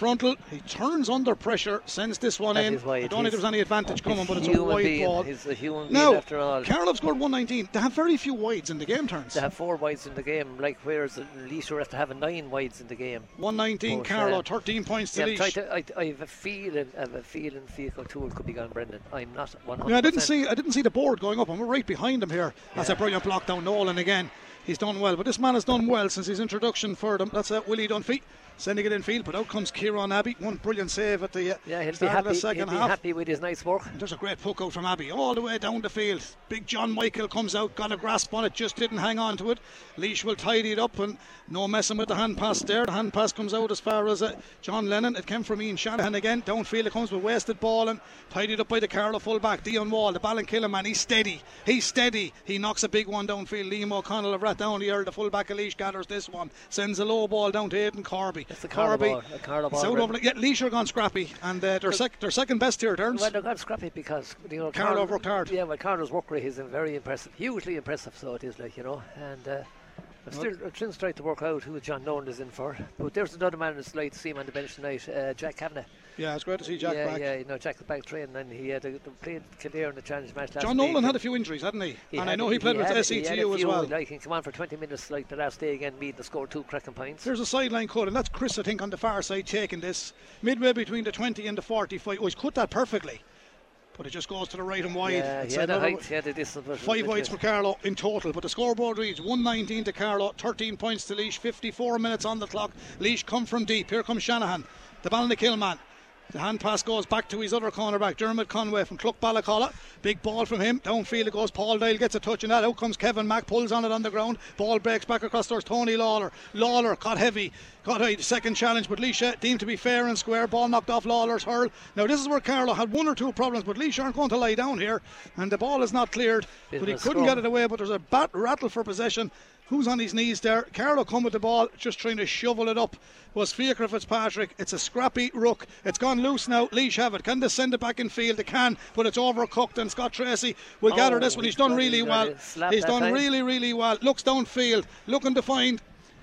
frontal. He turns under pressure, sends this one That in. I don't think He's- there's any advantage coming, but it's a wide being. ball. He's a human Now, after all. Carlow have scored 119. They have very few wides in the game turns. They have four wides in the game, like whereas Laois are to have nine wides in the game. 119 But, Carlow, uh, 13 points to Yeah, Laois. to, I, I have a feeling, I have a feeling Fico Tool could be gone, Brendan. I'm not 100. Yeah, I didn't see I didn't see the board going up. I'm right behind him here. That's a brilliant block down Nolan again. He's done well, but this man has done well since his introduction for them. That's uh, Willie Dunphy sending it in field, but out comes Kieran Abbey. One brilliant save at the uh, Yeah, he'll be start of happy. the second he'll be half. happy with his nice work. There's a great poke out from Abbey all the way down the field. Big John Michael comes out, got a grasp on it, just didn't hang on to it. Laois will tidy it up and no messing with the hand pass there. The hand pass comes out as far as uh, John Lennon. It came from Ian Shanahan again. Downfield it comes with wasted ball and tidied up by the Carlow fullback, Dion Wall. The Ballinkillen man. He's steady. He's steady. He knocks a big one downfield. Liam O'Connell of Rathdowney, the fullback of Laois gathers this one. Sends a low ball down to Aidan Corby. That's the Carlow Corby. ball, a Carlow it's ball, out Brendan. over, yeah, Laois are gone scrappy and uh, they're, sec- they're second best here, turns. Well, they got scrappy because you know Carlow Carl- worked hard. Yeah, well, Carlow's work rate is very impressive, hugely impressive. So it is like you know, and uh, I'm still I'm still trying to work out who John Nolan is in for. But there's another man that's like to see him on the bench tonight, uh, Jack Kavanagh. Yeah, it's great to see Jack yeah, back. yeah, you know Jack the back train, and then he had a, played Kildare in the challenge match last John week. Nolan had a few injuries, hadn't he? He and I know he played with SETU he had a as well. Like he came on for 20 minutes, like the last day again, meet and scored two cracking points. There's a sideline cut, and that's Chris, I think, on the far side taking this midway between the 20 and the 45. Oh, he's cut that perfectly, but it just goes to the right and wide. yeah, It's he had a height, he had a distance. but it was Five wides for Carlow in total, but the scoreboard reads 119 to Carlow, 13 points to Laois, 54 minutes on the clock. Laois come from deep. Here comes Shanahan, the Ballinakill man. The hand pass goes back to his other cornerback, Dermot Conway from Clough-Ballacolla. Big ball from him. Downfield it goes. Paul Doyle gets a touch on that. Out comes Kevin Mack, pulls on it on the ground. Ball breaks back across. There's Tony Lawler. Lawler caught heavy. Got a second challenge, but Leisha deemed to be fair and square. Ball knocked off Lawler's hurl. Now, this is where Carlow had one or two problems, but Leisha aren't going to lie down here. And the ball is not cleared. Bit but he couldn't scrum. get it away, but there's a bat rattle for possession. Who's on his knees there? Carlow come with the ball, just trying to shovel it up. Was Fiacre Fitzpatrick. It's a scrappy rook. It's gone loose now. Laois have it. Can they send it back in field? They can, but it's overcooked. And Scott Tracy will Oh, gather this one. He's he's done really well. He's done time. really, really well. Looks downfield, looking to find.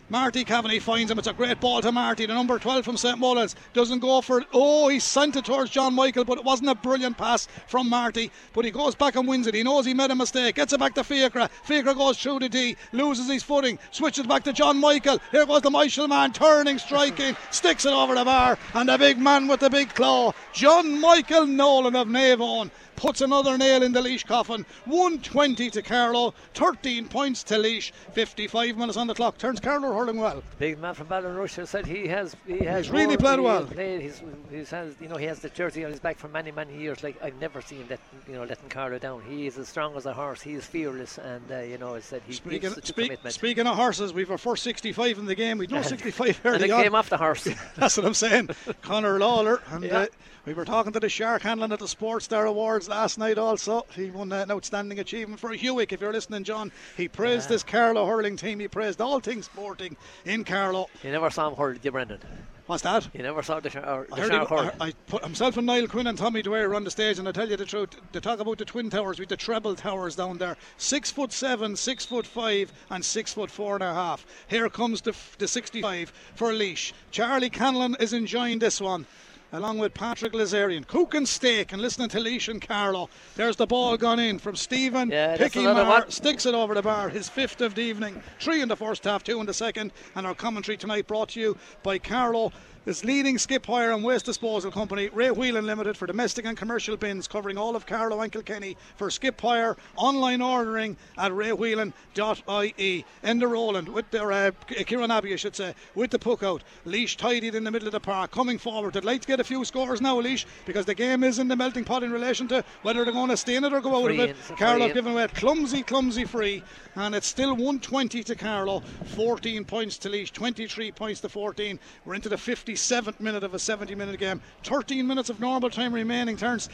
Marty Kavanagh finds him. It's a great ball to Marty. The number 12 from St. Mullins doesn't go for it. Oh, he sent it towards John Michael, but it wasn't a brilliant pass from Marty. But he goes back and wins it. He knows he made a mistake. Gets it back to Fiacre. Fiacre goes through the D, loses his footing, switches back to John Michael. Here goes the Michael man, turning, striking, sticks it over the bar, and the big man with the big claw, John Michael Nolan of Navon. Puts another nail in the Laois coffin. 120 to Carlow, 13 points to Leash. 55 minutes on the clock. Turns Carlow hurling well. Big man from Ballinrush said he has he has He's really played well. Played, he's, he's has you know he has the jersey on his back for many many years. Like I've never seen that you know letting Carlow down. He is as strong as a horse. He is fearless, and uh, you know I said he Speaking, speak, commitment. speaking of horses, we've a first 65 in the game. We've no 65 and it early on. came off the horse. That's what I'm saying. Conor Lawler. And Yeah. uh, we were talking to the Shark handling at the Sports Star Awards last night also. He won uh, an outstanding achievement for Hewick, if you're listening, John. He praised this Carlow hurling team. He praised all things sporting in Carlow. you never saw him hurl, did you, Brendan? What's that? You never saw the, sh- or, I the heard shark hurl. I, I put himself and Niall Quinn and Tommy Dwyer on the stage, and I tell you the truth, they talk about the twin towers with the treble towers down there, six foot seven, six foot five, and six foot four and a half. Here comes the f- the 65 for Laois. Charlie Canlon is enjoying this one. Along with Patrick Lazarian, Cook and Steak, and listening to Laois and Carlow. There's the ball gone in from Stephen Yeah, that's Picky another sticks it over the bar. His fifth of the evening. Three in the first half, two in the second. And our commentary tonight brought to you by Carlow. This leading skip hire and waste disposal company, Ray Whelan Limited, for domestic and commercial bins, covering all of Carlow and Kilkenny. For skip hire, online ordering at raywhelan.ie. Enda Rowland with their uh, Kieran Abbey, I should say, with the puck out. Laois tidied in the middle of the park, coming forward. They'd like to get a few scores now, Laois, because the game is in the melting pot in relation to whether they're going to stay in it or go out Free of it. Carlow giving away a clumsy, clumsy free, and it's still 120 to Carlow, 14 points to Laois, 23 points to 14. We're into the 57th minute of a 70 minute game, 13 minutes of normal time remaining. Turns.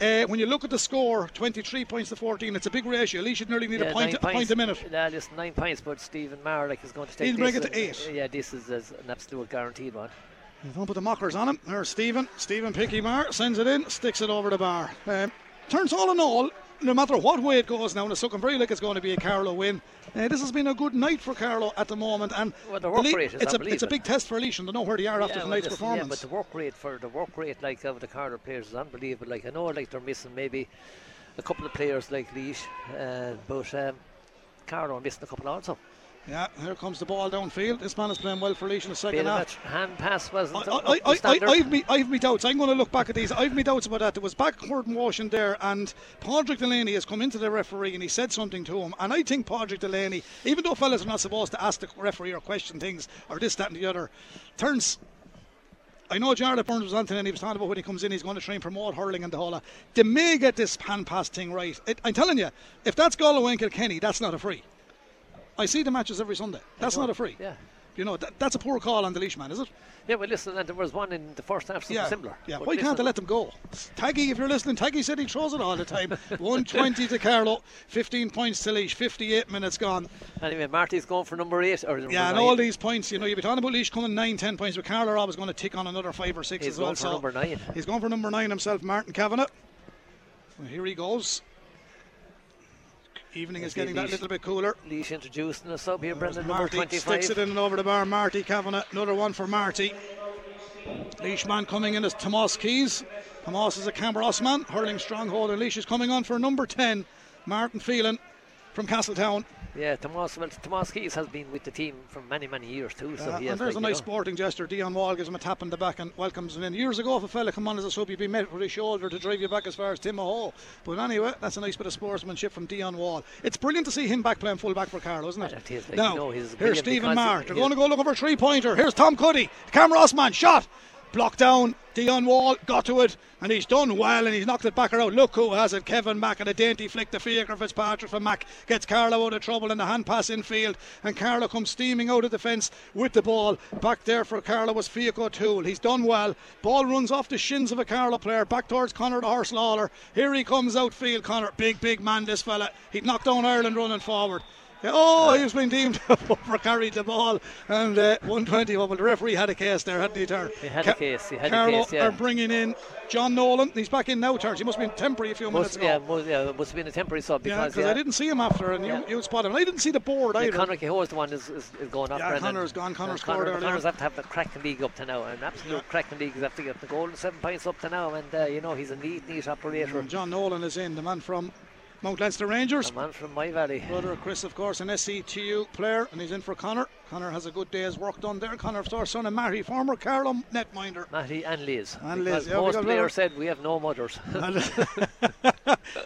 Uh, when you look at the score, 23 points to 14, it's a big ratio. Laois should nearly need Yeah, a, point, a point a minute. Yeah, listen, nine points, but Stephen Marlick is going to take He'll this. bring it to uh, eight. Yeah, this is, is an absolute guaranteed one. Don't put the mockers on him. There's Stephen. Stephen Picky Maher sends it in, sticks it over the bar. Um, turns all in all, no matter what way it goes now, and it's looking very like it's going to be a Carlow win. Uh, this has been a good night for Carlow at the moment, and well, the work rate is it's, a, it's a big test for Laois, and to know where they are yeah, after well, tonight's performance. Yeah, but the work rate for the work rate like of the Carlow players is unbelievable. Like I know, like they're missing maybe a couple of players like Laois, uh, but um, Carlow are missing a couple also. Yeah, here comes the ball downfield. This man is playing well for Laois in the second half. Hand pass wasn't I, I, I, I, I've me, I've me doubts. I'm going to look back at these. I've me doubts about that. There was backward motion there, and Padraig Delaney has come into the referee and he said something to him. And I think Padraig Delaney, even though fellas are not supposed to ask the referee or question things or this, that, and the other, turns I know Jarlath Burns was on today and he was talking about when he comes in, he's going to try and promote hurling and the whole lot. They may get this hand pass thing right. It, I'm telling you, if that's Galway and Kilkenny, that's not a free. I see the matches every Sunday. That's not a free. Yeah. You know, that, that's a poor call on the Laois man, is it? Yeah, well, listen, and there was one in the first half, something yeah. similar. Yeah, why listen, can't they let them go? Taggy, if you're listening, Taggy said he throws it all the time. 120 to Carlow, 15 points to Laois, 58 minutes gone. Anyway, Marty's going for number eight. Or Yeah, and nine. all these points, you know, you'll be talking about Laois coming 9, 10 points, but Carlow are always going to tick on another 5 or 6 He's as well. going for so number nine. He's going for number 9 himself, Martin Kavanagh. Well, here he goes. Evening is getting that little bit cooler. Laois introducing us up here, uh, Brendan, number 25. sticks it in and over the bar. Marty Kavanagh, another one for Marty. Leishman coming in as Tomas Keys. Tomas is a man, hurling stronghold, and Laois is coming on for number 10, Martin Phelan from Castletown. Yeah, Tomas, well, Tomas Keys has been with the team for many, many years too. So Uh, he and there's a nice know, sporting gesture. Dion Wall gives him a tap in the back and welcomes him in. Years ago, if a fella come on as a sub, you'd be met with his shoulder to drive you back as far as Tim Timahoe. But anyway, that's a nice bit of sportsmanship from Dion Wall. It's brilliant to see him back playing full back for Carlow, isn't it? Is, like, now, you know, he's here's Stephen Maher. They're going to go looking for a three pointer. Here's Tom Cuddy. Camross Rossman, shot. Blocked down. Dion Wall got to it and he's done well and he's knocked it back around. Look who has it. Kevin Mack and a dainty flick to Fiacre Fitzpatrick from Mack gets Carlow out of trouble in the hand pass infield and Carlow comes steaming out of the fence with the ball. Back there for Carlow was Fiacre Tool. He's done well. Ball runs off the shins of a Carlow player back towards Conor the horse Lawler. Here he comes outfield. Conor, big, big man, this fella. He'd knocked down Ireland running forward. Oh, he was being deemed for carried the ball, and uh, 120. Well, the referee had a case there, hadn't he? Ter? He had a case, he had a case, yeah. are bringing in John Nolan. He's back in now, Terence. He must have been temporary a few minutes Must, yeah, must, yeah, must have been a temporary sub Yeah, because because yeah, I didn't see him after, and Yeah. you, you spotted him. I didn't see the board yeah, either. Conor Keogh's the one is, is, is going off. Yeah, Brendan. Conor's gone. Conor scored earlier. Conor's have to have the cracking league up to now, an absolute cracking league. He's have to get the goal and seven points up to now, and uh, you know he's a neat, neat operator. And John Nolan is in, the man from Mount Leinster Rangers. A man from my valley. Brother Chris, of course, an SCTU player, and he's in for Conor. Conor has a good day's work done there. Conor's our son and Mary, former Carlow netminder. Matty and Liz. And because Liz, yeah, most players said we have no mothers.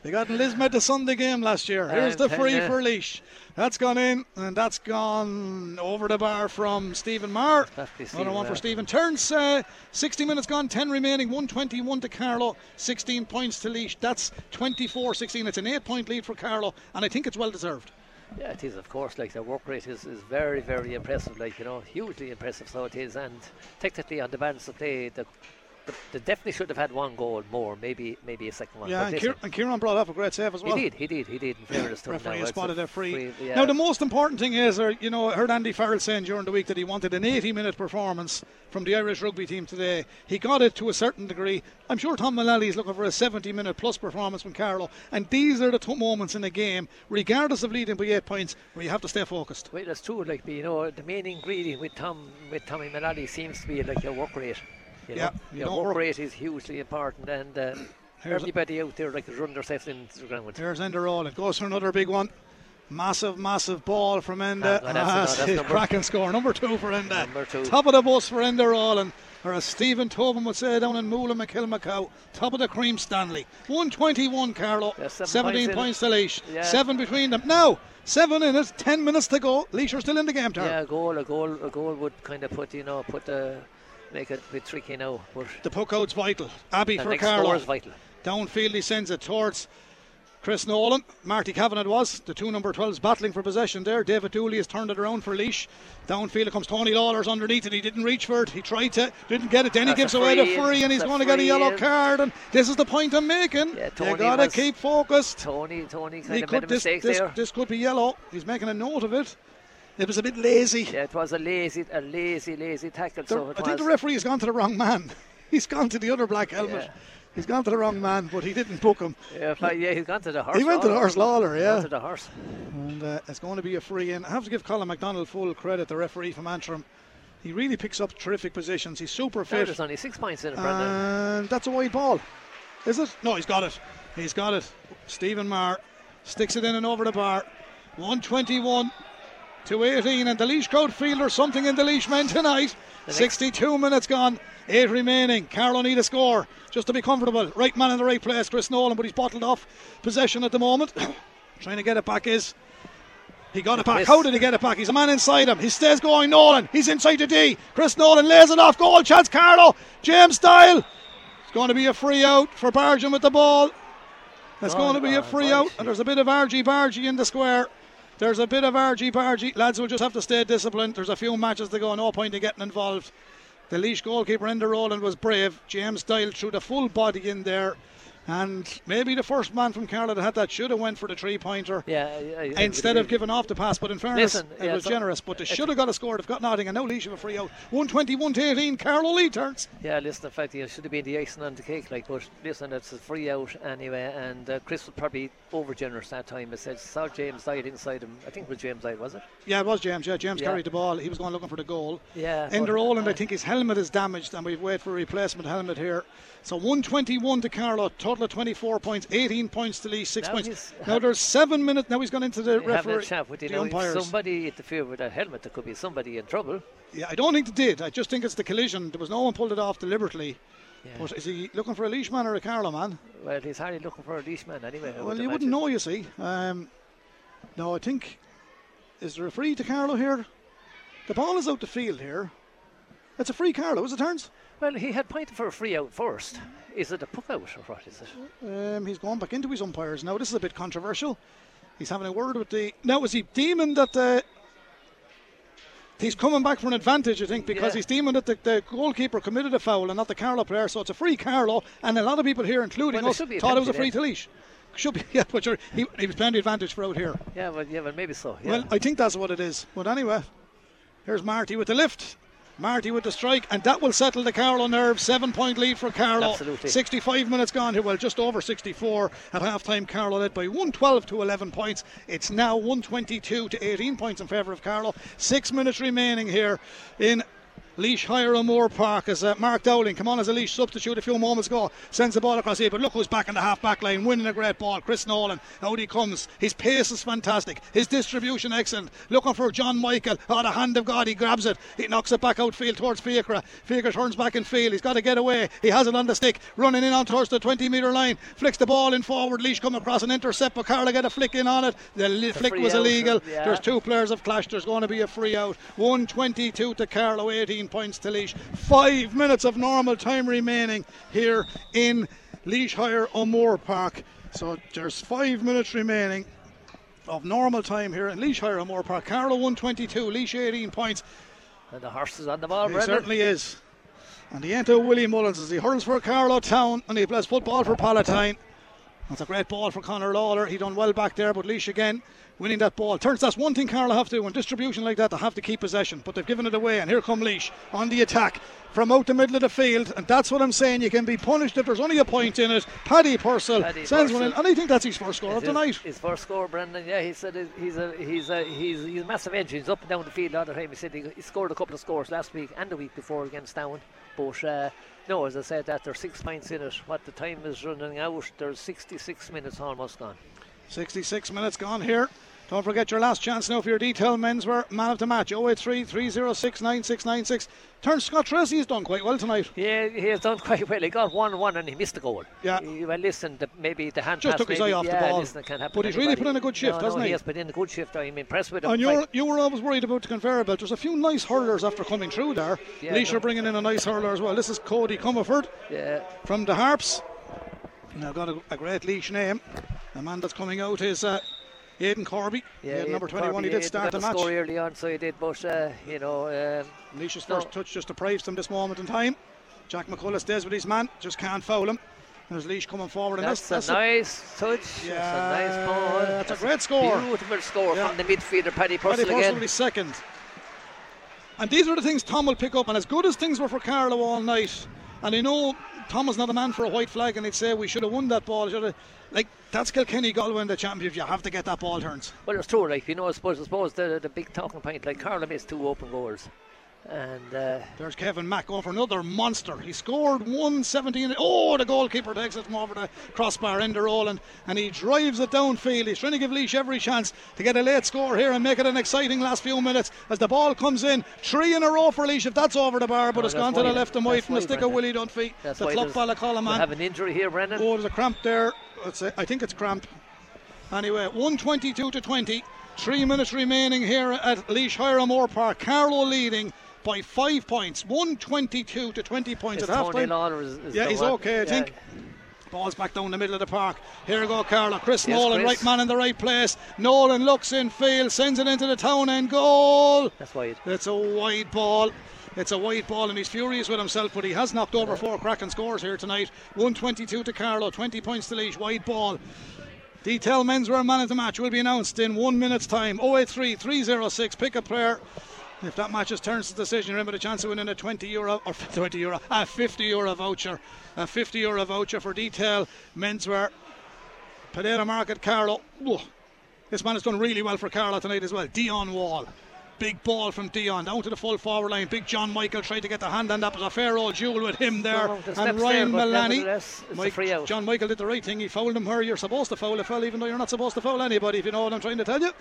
they got Liz met the Sunday game last year. Here's the free you. Uh, for Laois. That's gone in, and that's gone over the bar from Stephen Maher. Another one for Stephen. Turns uh, 60 minutes gone, 10 remaining, 121 to Carlow, 16 points to Laois. That's 24 16. It's an 8 point lead for Carlow, and I think it's well deserved. Yeah, it is, of course. Like the work rate is, is very, very impressive. Like you know, hugely impressive. So it is, and technically on the balance of play, the, they definitely should have had one goal more, maybe maybe a second one. Yeah, and, Kier- and Kieran brought off a great save as well. he did, he did, he did. In fairness to referee now, has it's a spotted a free. yeah. Now, the most important thing is, or you know, I heard Andy Farrell saying during the week that he wanted an 80 minute performance from the Irish rugby team today. He got it to a certain degree. I'm sure Tom Mullally is looking for a 70 minute plus performance from Carlow. And these are the two moments in a game, regardless of leading by eight points, where you have to stay focused. Well, that's true. Like you know, the main ingredient with Tom with Tommy Mullally seems to be like your work rate. You know? Yeah, you your don't work rate is hugely important, and uh, everybody out there like is running themselves into the ground. There's Roll. It goes for another big one. Massive, massive ball from Enda. Ah, no, that's- no, that's number- cracking score. Number two for Enda. Number two. Top of the bus for Enda Rowland. Or as Stephen Tobin would say down in Moola McKilmacow, top of the cream Stanley. 121 Carlow, Yeah, seven 17 points points, to Laois. Yeah. Seven between them. Now, seven in it, 10 minutes to go. Laois are still in the game, Tara. Yeah, a goal, a goal, a goal would kind of put you know put the make it a bit tricky now. But The puck out's vital. Abbey the for Carlow. is vital. Downfield, he sends it towards Chris Nolan. Marty Kavanagh was. The two number 12s battling for possession there. David Dooley has turned it around for Laois. Downfield it comes Tony Lawler's underneath it. He didn't reach for it. He tried to, didn't get it. Then That's he gives away the free and he's going to get a yellow in. card. And this is the point I'm making. Yeah, you Tony got to keep focused. Tony, Tony kind He of could, made a this, mistake this, there. this could be yellow. He's making a note of it. It was a bit lazy. Yeah, it was a lazy, a lazy, lazy tackle. The- so I think was. the referee has gone to the wrong man. He's gone to the other black helmet. Yeah. He's gone to the wrong man, but he didn't book him. Yeah, yeah, he's gone to the horse. He went to the horse Lawler, yeah. Went to the horse. And uh, it's going to be a free in. I have to give Colin McDonald full credit, the referee from Antrim. He really picks up terrific positions. He's super fit. There's only six points in it, Brendan. And that's a wide ball. Is it? No, he's got it. He's got it. Stephen Maher sticks it in and over the bar. 121 to 18. And the Laois crowd feel there's something in the Laois men tonight. 62 minutes gone. Eight remaining. Carlow need a score just to be comfortable. Right man in the right place, Chris Nolan, but he's bottled off possession at the moment. Trying to get it back is. He got it back. Chris. How did he get it back? He's a man inside him. He stays going. Nolan. He's inside the D. Chris Nolan lays it off. Goal chance. Carlow. James Doyle. It's going to be a free out for Bargin with the ball. It's Oh, going to be a oh, free right. out, and there's a bit of argy bargy in the square. There's a bit of argy bargy. Lads will just have to stay disciplined. There's a few matches to go. No point in getting involved. The Laois goalkeeper Enda Rowland was brave. James Doyle threw the full body in there, and maybe the first man from Carlow that had that should have went for the three pointer Yeah, I- I- I instead of giving off the pass. But in fairness, Listen, it was generous. But they should have got a score. They've got nothing, and now Laois have a free out. 121 to 18. Carlow lead turns. Yeah, listen, in fact, you should have been the icing on the cake, like, but listen, it's a free out anyway, and uh, Chris was probably over generous that time. It said, saw James Doyle inside him. I think it was James Doyle, was it? Yeah, it was James. Yeah, James carried the ball. He was going looking for the goal. Yeah. Ender but, Oland, uh, I think his helmet is damaged, and we've waited for a replacement helmet here. So 121 to Carlow, total of 24 points, 18 points to Lee, six Now points. Now there's seven minutes. Now he's gone into the referee, chat with the know, umpires. somebody interfered with that helmet, there could be somebody in trouble. Yeah, I don't think they did. I just think it's the collision. There was no one pulled it off deliberately. Yeah. But is he looking for a Laois man or a Carlow man? Well, he's hardly looking for a Laois man anyway. I well, would you wouldn't know, you see. Um, no, I think is there a free to Carlow here? The ball is out the field here. It's a free Carlow. Is it turns? Well, he had pointed for a free out first. Is it a puck out or what is it? Um, he's going back into his umpires now. This is a bit controversial. He's having a word with the. Now, is he deeming that the. he's coming back for an advantage? I think because Yeah. he's deeming that the, the goalkeeper committed a foul and not the Carlow player. So it's a free Carlow, and a lot of people here, including Well, us, thought it was a free to Laois. Should be, yeah, but you're, he, he was playing the advantage for out here. Yeah, well, yeah, well, maybe so. Yeah. Well, I think that's what it is. But anyway, here's Marty with the lift. Marty with the strike, and that will settle the Carlow nerve. Seven point lead for Carlow. Absolutely. 65 minutes gone here. Well, just over 64 at half time. Carlow led by 112 to 11 points. It's now 122 to 18 points in favour of Carlow. Six minutes remaining here in. Laois Hire O'Moore Park as uh, Mark Dowling come on as a Laois substitute a few moments ago. Sends the ball across here but look who's back in the half back line winning a great ball. Chris Nolan out he comes. His pace is fantastic. His distribution excellent. Looking for John Michael. Oh the hand of God he grabs it. He knocks it back outfield towards Fiacre. Fiacre turns back in field. He's got to get away. He has it on the stick. Running in on towards the 20 metre line. Flicks the ball in forward. Laois come across an intercept but Carlow get a flick in on it. The li- flick was illegal. yeah. there's two players have clashed there's going to be a free out. 122 to Carlow 18 points to Laois five minutes of normal time remaining here in Laois Hire O'Moore Park. So there's five minutes remaining of normal time here in Laois Hire O'Moore Park. Carlow 122 Laois 18 points. And the horse is on the ball, he Brendan. certainly is. And the enter Willie Mullins as he? Hurls for Carlow Town and he plays football for Palatine. That's a great ball for Conor Lawler. He done well back there, but Laois again winning that ball. Turns that's one thing Carlow have to do in distribution like that. They have to keep possession, but they've given it away. And here come Laois on the attack from out the middle of the field, and that's what I'm saying. You can be punished if there's only a point in it. Paddy Purcell Paddy sends one in, and I think that's his first score of His- the night. His first score, Brendan. Yeah, he said he's a he's a he's he's a massive engine. He's up and down the field all the time. He said he, he scored a couple of scores last week and the week before against Down. But uh, no, as I said, that there's six points in it. What the time is running out, there's 66 minutes almost gone. 66 minutes gone here. Don't forget your last chance now for your detail menswear man of the match 083 306 9696. Turns Scott Tracy has done quite well tonight. Yeah, he has done quite well. He got one one and he missed the goal. Yeah. Well, listen, the, maybe the hand Just pass took his maybe- eye off the yeah, ball. Listen, can happen But he's really put in a good shift, no, hasn't no, he? Has put in a good shift. I'm impressed with him. And you were, Like, you were always worried about the conveyor belt. There's a few nice hurlers after coming through there. Yeah, Laois no. are bringing in a nice hurler as well. This is Cody Comerford yeah, from the Harps. Now got a, a great Laois name. The man that's coming out is uh, Aidan Corby. Yeah, he number 21. probably- He did start the match. score early on, so he did. But uh, you know, um, Laois's No. first touch just deprives them this moment in time. Jack McCullough stays with his man, just can't foul him. There's Laois coming forward. And that's, that's, a, nice touch. Yeah, that's a nice ball. That's, that's a great score. Beautiful score yeah. from the midfielder, Paddy Purcell Paddy Purcell again. second. And these are the things Tom will pick up. And as good as things were for Carlow all night, and I know Tom was not a man for a white flag, and they'd say we should have won that ball. Should have, like that's Kilkenny Galway in the championship. You have to get that ball turns. Well, it's true. Like you know, I suppose, I suppose the the big talking point. Like Carlow missed two open goals. And uh, there's Kevin Mack going for another monster. He scored 117. Oh, the goalkeeper takes it from over the crossbar in the roll and, he drives it downfield. He's trying to give Laois every chance to get a late score here and make it an exciting last few minutes as the ball comes in. Three in a row for Laois if that's over the bar, but no, it's gone to the left and white from the stick Brendan. of Willie Dunphy. That's the clock ball call man. have an injury here, Brendan. Oh, there's a cramp there. I think it's cramp. Anyway, 122 to 20. Three minutes remaining here at Laois Hire O'Moore Park. Carlow leading by five points, 122 to 20 points it's at half time. yeah, he's one. okay, I yeah. think. Ball's back down the middle of the park. Here we go, Carlow. Chris yes, Nolan, Chris. right man in the right place. Nolan looks in field, sends it into the town end goal. That's wide. It's a wide ball. It's a wide ball and he's furious with himself, but he has knocked over four cracking scores here tonight. 122 to Carlow, 20 points to Laois, wide ball. Detail men's menswear man of the match will be announced in one minute's time. 083 306, pick a player. If that matches turns the decision, remember the chance of winning a 20 euro or 20 euro, a 50 euro voucher, a 50 euro voucher for detail menswear. Pereira Market, Carlow. this man has done really well for Carlow tonight as well. Dion Wall. Big ball from Dion down to the full forward line. Big John Michael tried to get the hand on that. was a fair old duel with him there. No, and Ryan Mullaney. Mike, John Michael did the right thing. He fouled him where you're supposed to foul a foul, even though you're not supposed to foul anybody, if you know what I'm trying to tell you.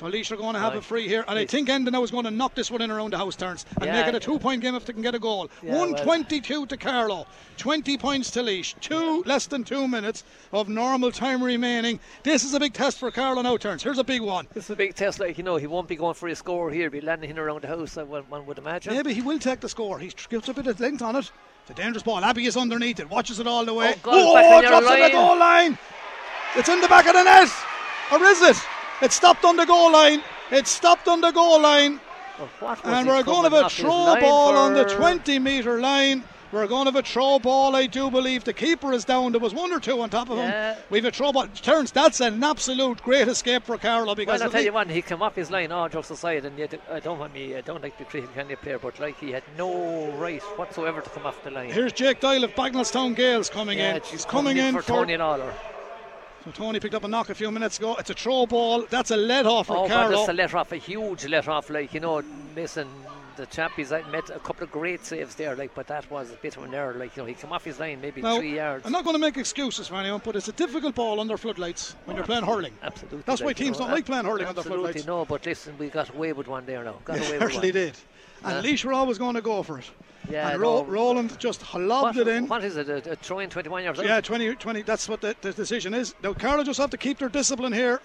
So Laois are going to have a free here, and I think Enda now is going to knock this one in around the house turns and yeah, make it a two-point game if they can get a goal. Yeah, 122 well. to Carlow, 20 points to Laois. Two less than two minutes of normal time remaining. This is a big test for Carlow now turns. Here's a big one. This is a big test. Like you know, he won't be going for a score here. He'll be landing in around the house. Uh, one would imagine. Maybe he will take the score. He gives a bit of length on it. It's a dangerous ball. Abbey is underneath it. Watches it all the way. Oh, oh drops on the goal line. It's in the back of the net. Or is it? It stopped on the goal line. It stopped on the goal line. Oh, well, and we're going to have a throw ball on the 20 metre line. We're going to have a throw ball, I do believe. The keeper is down. There was one or two on top of yeah. him. We've a throw ball. Turns, that's an absolute great escape for Carlow because. Well, I'll tell you what, he came off his line, all jokes aside, and yet I don't want me, I don't like to treat him kind of player, but like he had no right whatsoever to come off the line. Here's Jake Doyle of Bagenalstown Gales coming yeah, in. He's coming, in, in for, for Tony Lawler. So Tony picked up a knock a few minutes ago. It's a throw ball. That's a let off for oh, that's a let off, a huge let off. Like you know, listen, the chap he's met a couple of great saves there. Like, but that was a bit of an error. Like you know, he came off his line maybe now, three yards. I'm not going to make excuses for anyone, but it's a difficult ball under floodlights when you're playing hurling. Absolutely. That's why teams know, don't like playing hurling under floodlights. No, but listen, we got away with one there now. Got they away certainly did. And uh, Laois were always going to go for it. Yeah, and Ro- no. Roland just lobbed what, it in. What is it? A, a throw in 21 yards? Yeah, 20, 20 That's what the, the decision is. Now, Carlow just have to keep their discipline here.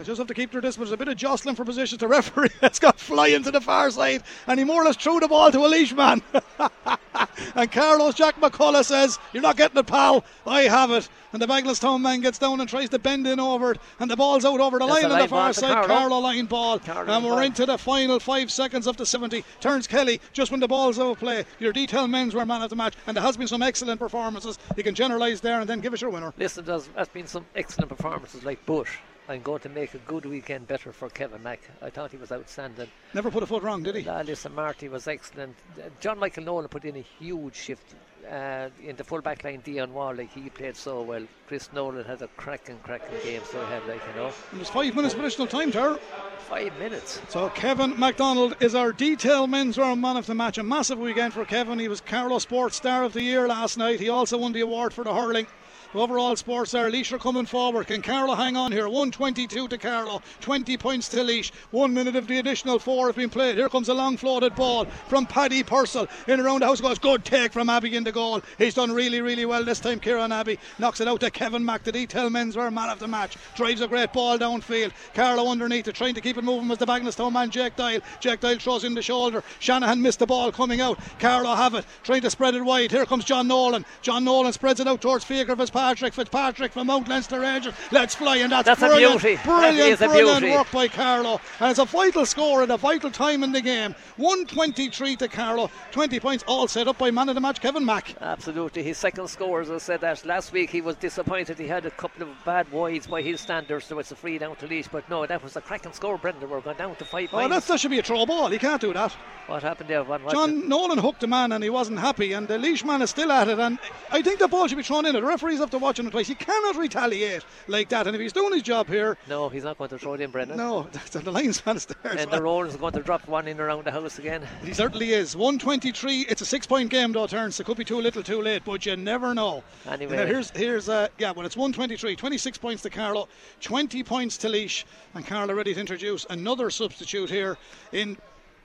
They just have to keep their distance. There's a bit of jostling for position. The referee has got flying to the far side, and he more or less threw the ball to a Laois man. and Carlow's Jack McCullough says, "You're not getting it, pal. I have it." And the Bagenalstown man gets down and tries to bend in over it, and the ball's out over the That's line on the far side. Carlow. line ball, Carlow and we're ball. into the final five seconds of the 70. Turns Kelly just when the ball's out of play. Your detail men's were man of the match, and there has been some excellent performances. You can generalise there and then give us your winner. Listen, there's, there's been some excellent performances like Bush. I'm going to make a good weekend better for Kevin Mack. I thought he was outstanding. Never put a foot wrong, did he? Uh, listen, Marty was excellent. John Michael Nolan put in a huge shift uh, in the full back line. Dion like he played so well. Chris Nolan had a cracking, cracking game. So he had, like you know. It was five minutes of additional time, Tar. Five minutes. So Kevin MacDonald is our detail men's round man of the match. A massive weekend for Kevin. He was Carlow Sports Star of the Year last night. He also won the award for the hurling. Overall sports are Laois are coming forward. Can Carlow hang on here? 122 to Carlow, 20 points to Laois. One minute of the additional four have been played. Here comes a long floated ball from Paddy Purcell in around the house. Goes good take from Abbey in the goal. He's done really, really well this time. Kieran Abbey knocks it out to Kevin Mack. The detail men's were man of the match. Drives a great ball downfield. Carlow underneath it, trying to keep it moving was the Bagenalstown man, Jake Doyle. Jake Doyle throws in the shoulder. Shanahan missed the ball coming out. Carlow have it, trying to spread it wide. Here comes John Nolan. John Nolan spreads it out towards Fiacre Patrick Fitzpatrick from Mount Leinster Rangers. Let's fly, and that's, That's a brilliant, beauty. brilliant, That is a brilliant beauty. work by Carlow. And it's a vital score at a vital time in the game. 123 to Carlow, 20 points, all set up by man of the match Kevin Mack. Absolutely, his second score, as I said that last week, he was disappointed. He had a couple of bad wides by his standards, so it's a free down to Laois. But no, that was a cracking score, Brendan. We're going down to five. Oh, points. that's, that should be a throw ball. He can't do that. What happened there? What, what John Nolan hooked a man and he wasn't happy, and the Laois man is still at it. And I think the ball should be thrown in. The referees have to watch him twice. He cannot retaliate like that. And if he's doing his job here, No, he's not going to throw it in, Brendan. no, the linesman is there. And the Rollins is going to drop one in around the house again. He certainly is. 123. It's a six point game, though, turns. It could be too little, too late, but you never know. Anyway. Here's, here's uh, yeah, well, it's 123. 26 points to Carlow, 20 points to Laois. And Carlow ready to introduce another substitute here in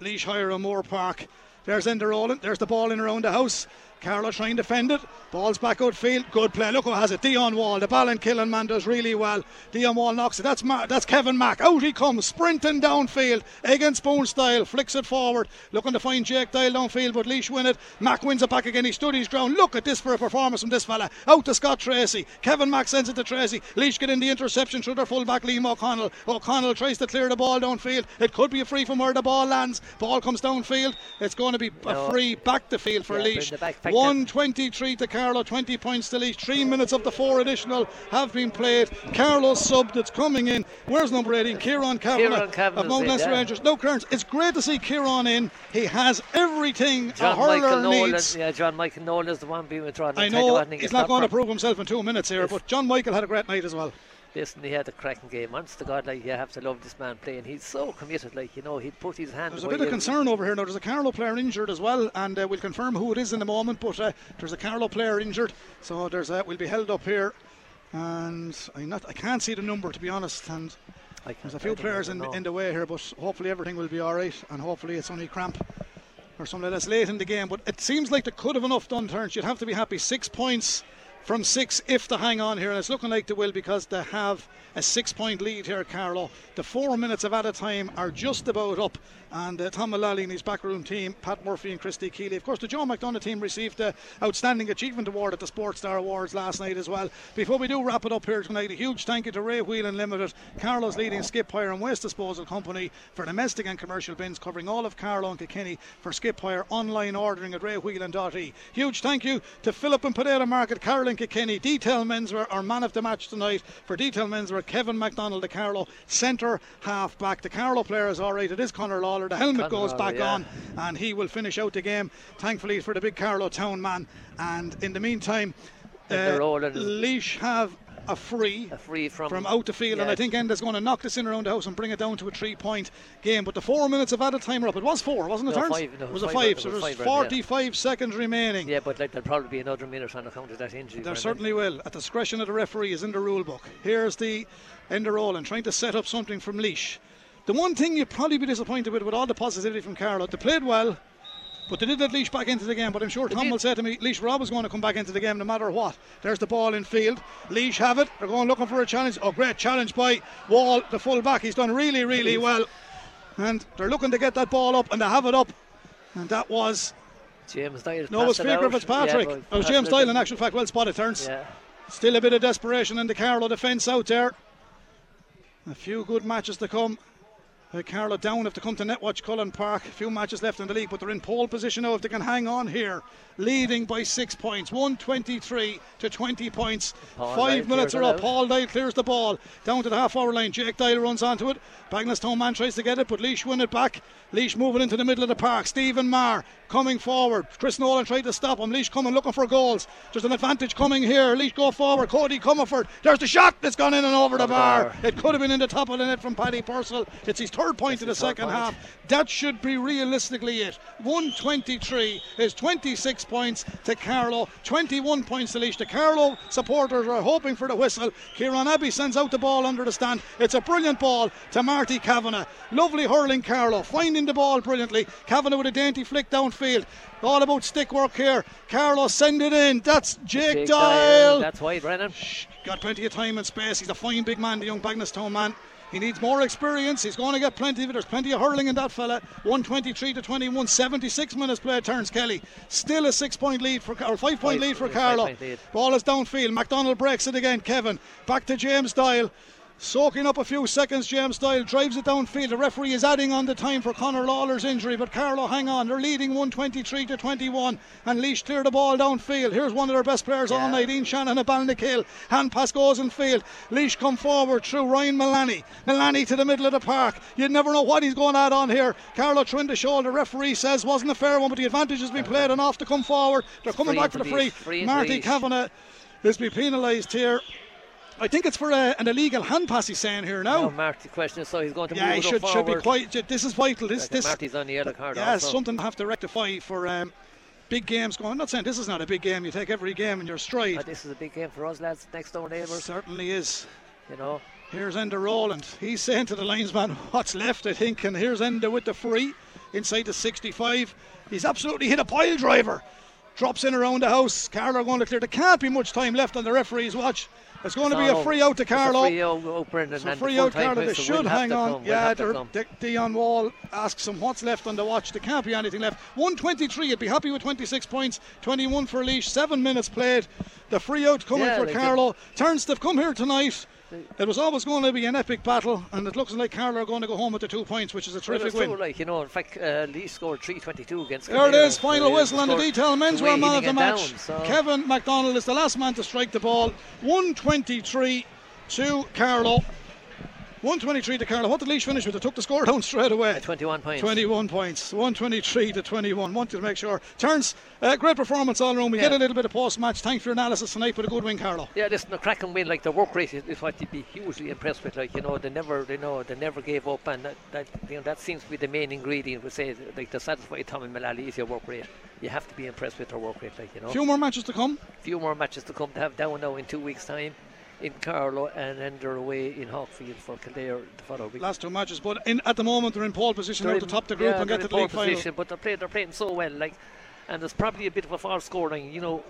Laois Hire O'Moore Park. There's Enda Rowland. There's the ball in around the house. Carlow trying to defend it. Ball's back outfield. Good play. Look who has it. Dion Wall. The Ballinkillen man does really well. Dion Wall knocks it. That's Ma- that's Kevin Mack. Out he comes, sprinting downfield. And spoon style. Flicks it forward. Looking to find Jake Doyle downfield, but Laois win it. Mack wins it back again. He stood his ground. Look at this for a performance from this fella. Out to Scott Tracy. Kevin Mack sends it to Tracy. Laois get in the interception through their fullback Liam O'Connell. O'Connell tries to clear the ball downfield. It could be a free from where the ball lands. Ball comes downfield. It's going to be a free back the field for Yeah, Laois. Bring the back- back 123 to Carlow, 20 points to Laois. Three minutes of the four additional have been played. Carlow's sub that's coming in. Where's number 18? Kieran Kavanagh of Mount yeah. Rangers. No, Kearns, it's great to see Kieran in. He has everything John a hurler Michael Nolan, needs. yeah, John Michael Nolan is the one being withdrawn. I I'll tell you know what, I think he's it's not going to prove himself in two minutes here, but John Michael had a great night as well. Listen, he had a cracking game. Honest to God, like you have to love this man playing. He's so committed. Like you know, he'd put his hand. There's a bit of concern over here now. There's a Carlow player injured as well, and uh, we'll confirm who it is in a moment. But uh, there's a Carlow player injured, so there's a, we'll be held up here, and I'm not, I can't see the number to be honest. And I there's a few players in, in the way here, but hopefully everything will be all right, and hopefully it's only cramp or something that's late in the game. But it seems like they could have enough done turns. You'd have to be happy. Six points from six if they hang on here, and it's looking like they will because they have a six-point lead here, Carlow. The four minutes of added time are just about up, and uh, Tom Mullally and his backroom team, Pat Murphy and Christy Keeley. Of course, the Joe McDonough team received the Outstanding Achievement Award at the Sports Star Awards last night as well. Before we do wrap it up here tonight, a huge thank you to Ray Whelan Limited, Carlow's leading skip hire and waste disposal company for domestic and commercial bins, covering all of Carlow and Kilkenny for skip hire online ordering at raywhelan.e. Huge thank you to Philip and Potato Market, Carolyn Kilkenny, Detail Menswear, our man of the match tonight for Detail Menswear, Kevin McDonald, the Carlow centre half back. The Carlow player is all right. It is Conor Lawler. The helmet goes back yeah. on, and he will finish out the game. Thankfully for the big Carlow town man. And in the meantime, uh, Laois have a free a free from from out the field, and. I think Enda's going to knock this in around the house and bring it down to a three-point game. But the four minutes of added time are up. It was four, wasn't it? No, five, no, it was a five, five, it so there's five, yeah. 45 seconds remaining. Yeah, but like, there'll probably be another minute on account of that injury. There certainly will. At the discretion of the referee is in the rule book. Here's the Enda Rowland trying to set up something from Laois. The one thing you'd probably be disappointed with, with all the positivity from Carlow, they played well, but they did let Laois back into the game. But I'm sure Tom did. will say to me, Laois were always going to come back into the game no matter what. There's the ball in field. Laois have it. They're going looking for a challenge. Oh, great challenge by Wall, the full back. He's done really, really well. And they're looking to get that ball up, and they have it up. And that was James Doyle. no, it was Faker out. Fitzpatrick. Yeah, it was James Doyle in actual fact. Well spotted, turns. Yeah. Still a bit of desperation in the Carlow defence out there. A few good matches to come. Uh, down if they come to Netwatch Cullen Park. A few matches left in the league, but they're in pole position now if they can hang on here. Leading by six points, 123 to 20 points. Paul Five Dyle minutes are up. Paul Doyle clears the ball down to the half hour line. Jake Doyle runs onto it. Bagenalstown man tries to get it, but Laois win it back. Laois moving into the middle of the park. Stephen Maher coming forward. Chris Nolan tried to stop him. Laois coming looking for goals. There's an advantage coming here. Laois go forward. Cody Comerford. There's the shot that's gone in and over the Over the bar. bar. It could have been in the top of the net from Paddy Purcell. It's his third point in the his second half. That should be realistically it. 123 is 26 points to Carlow, 21 points to Laois. The Carlow supporters are hoping for the whistle. Kieran Abbey sends out the ball under the stand. It's a brilliant ball to Marty Kavanagh. Lovely hurling Carlow, finding the ball brilliantly. Kavanagh with a dainty flick downfield. All about stick work here. Carlow send it in. That's Jake, Jake Doyle. That's why, Brennan. Got plenty of time and space. He's a fine big man, the young Bagenalstown man. He needs more experience. He's going to get plenty of it. There's plenty of hurling in that fella. 123 to 21, 76 minutes played. Turns Kelly. Still a six point lead for or five point lead for Carlow. lead. Ball is downfield. McDonald breaks it again. Kevin back to James Doyle. Soaking up a few seconds, James Doyle drives it downfield. The referee is adding on the time for Conor Lawler's injury, but Carlow hang on. They're leading 123 to 21, and Laois clear the ball downfield. Here's one of their best players all Yeah. night, Ian Shannon at Ballinakill. Hand pass goes in field. Laois come forward through Ryan Mullaney. Mullaney to the middle of the park. You'd never know what he's going at on here. Carlow trying to shoulder. Referee says wasn't a fair one, but the advantage has been played and off to come forward. They're coming free back for the free. Free Marty. Kavanagh is be penalised here. I think it's for a, an illegal hand pass he's saying here now. Now Marty question is so he's going to yeah, he should, should be quite. This is vital. This this Marty's on the yellow card yeah, also. something to have to rectify for um, big games going. I'm not saying this is not a big game. You take every game in your stride. But this is a big game for us lads, next door neighbours. certainly is. You know, Here's Enda Rowland. He's saying to the linesman what's left, I think. And here's Enda with the free inside the 65. He's absolutely hit a pile driver. Drops in around the house. Carlow going to clear. There can't be much time left on the referee's watch. It's going to be a free out to Carlow. It's a free out, out Brendan, So free out Carlow. They should hang on. come, yeah, have to they're- come. De- Dion Wall asks him what's left on the watch. There can't be anything left. 123. You'd be happy with 26 points. 21 for Laois. Seven minutes played. The free out coming Yeah, for Carlow. Turns to come here tonight. It was always going to be an epic battle, and it looks like Carlow are going to go home with the two points, which is a terrific true, win. like you know, in fact, uh, Lee scored 322 against. There it is, final whistle on the detail. Men's the way man of the match. down, so- Kevin McDonald is the last man to strike the ball. 123 to Carlow. 123 to Carlow. What did Laois finish with? They took the score down straight away. 21 points. 21 points, 123 to 21. Wanted to make sure. Turns, uh, great performance all around. We Yeah. get a little bit of post match. Thanks for your analysis tonight, but a good win, Carlow. Yeah, listen, the cracking win, like the work rate is, is what you'd be hugely impressed with. Like you know, they never, they know, they never gave up, and that, that you know that seems to be the main ingredient. We say like to satisfy Tommy Mullally is your work rate. You have to be impressed with their work rate, like you know. A few more matches to come. few more matches to come to have down now in two weeks' time in Carlow, and then they're away in Hawkfield for Kildare the following week. Last two matches, but in, at the moment they're in pole position They're to in- top the group yeah, and get to the league pole final. position, But they're playing, they're playing so well, like, and there's probably a bit of a false scoring. You know,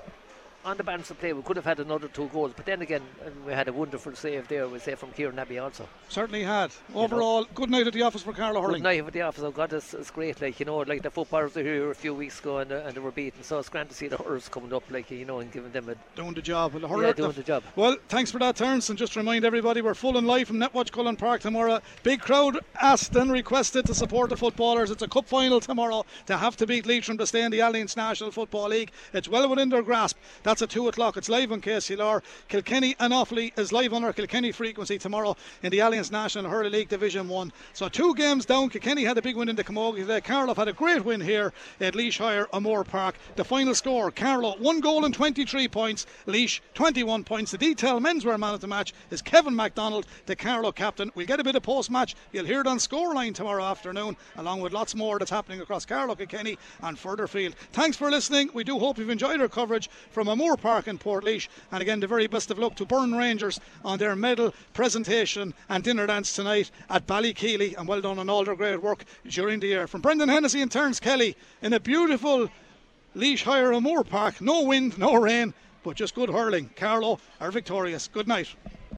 on the balance of play, we could have had another two goals, but then again, uh, we had a wonderful save there. We say from Kieran Abbey also. Certainly had. Overall, good night at the office for Carlow Hurley. Good night at the office. Oh God, it's, it's great. Like you know, like the footballers were here a few weeks ago and, uh, and they were beaten. So it's grand to see the hurlers coming up, like you know, and giving them a Doing the job. Well, the yeah, doing the job. Well, thanks for that, Terence. And just to remind everybody, we're full and live from Netwatch Cullen Park tomorrow. Big crowd asked and requested to support the footballers. It's a cup final tomorrow to have to beat Leitrim to stay in the Allianz National Football League. It's well within their grasp. That's at 2 o'clock. It's live on KCLR. Kilkenny and Offaly is live on our Kilkenny frequency tomorrow in the Allianz National Hurley League Division 1. So two games down. Kilkenny had a big win in the Camogie today. Carlow had a great win here at Laois Hire O'Moore Park. The final score, Carlow, one goal and 23 points. Laois, 21 points. The detail menswear man of the match is Kevin MacDonald, the Carlow captain. We'll get a bit of post-match. You'll hear it on Scoreline tomorrow afternoon, along with lots more that's happening across Carlow, Kilkenny and further field. Thanks for listening. We do hope you've enjoyed our coverage from O'Moore Park in Port And again, the very best of luck to Burren Rangers on their medal presentation and dinner dance tonight at Ballykeely. And well done on all their great work during the year. From Brendan Hennessy and Terence Kelly in a beautiful Laois Hire O'Moore Park. No wind, no rain, but just good hurling. Carlow are victorious. Good night.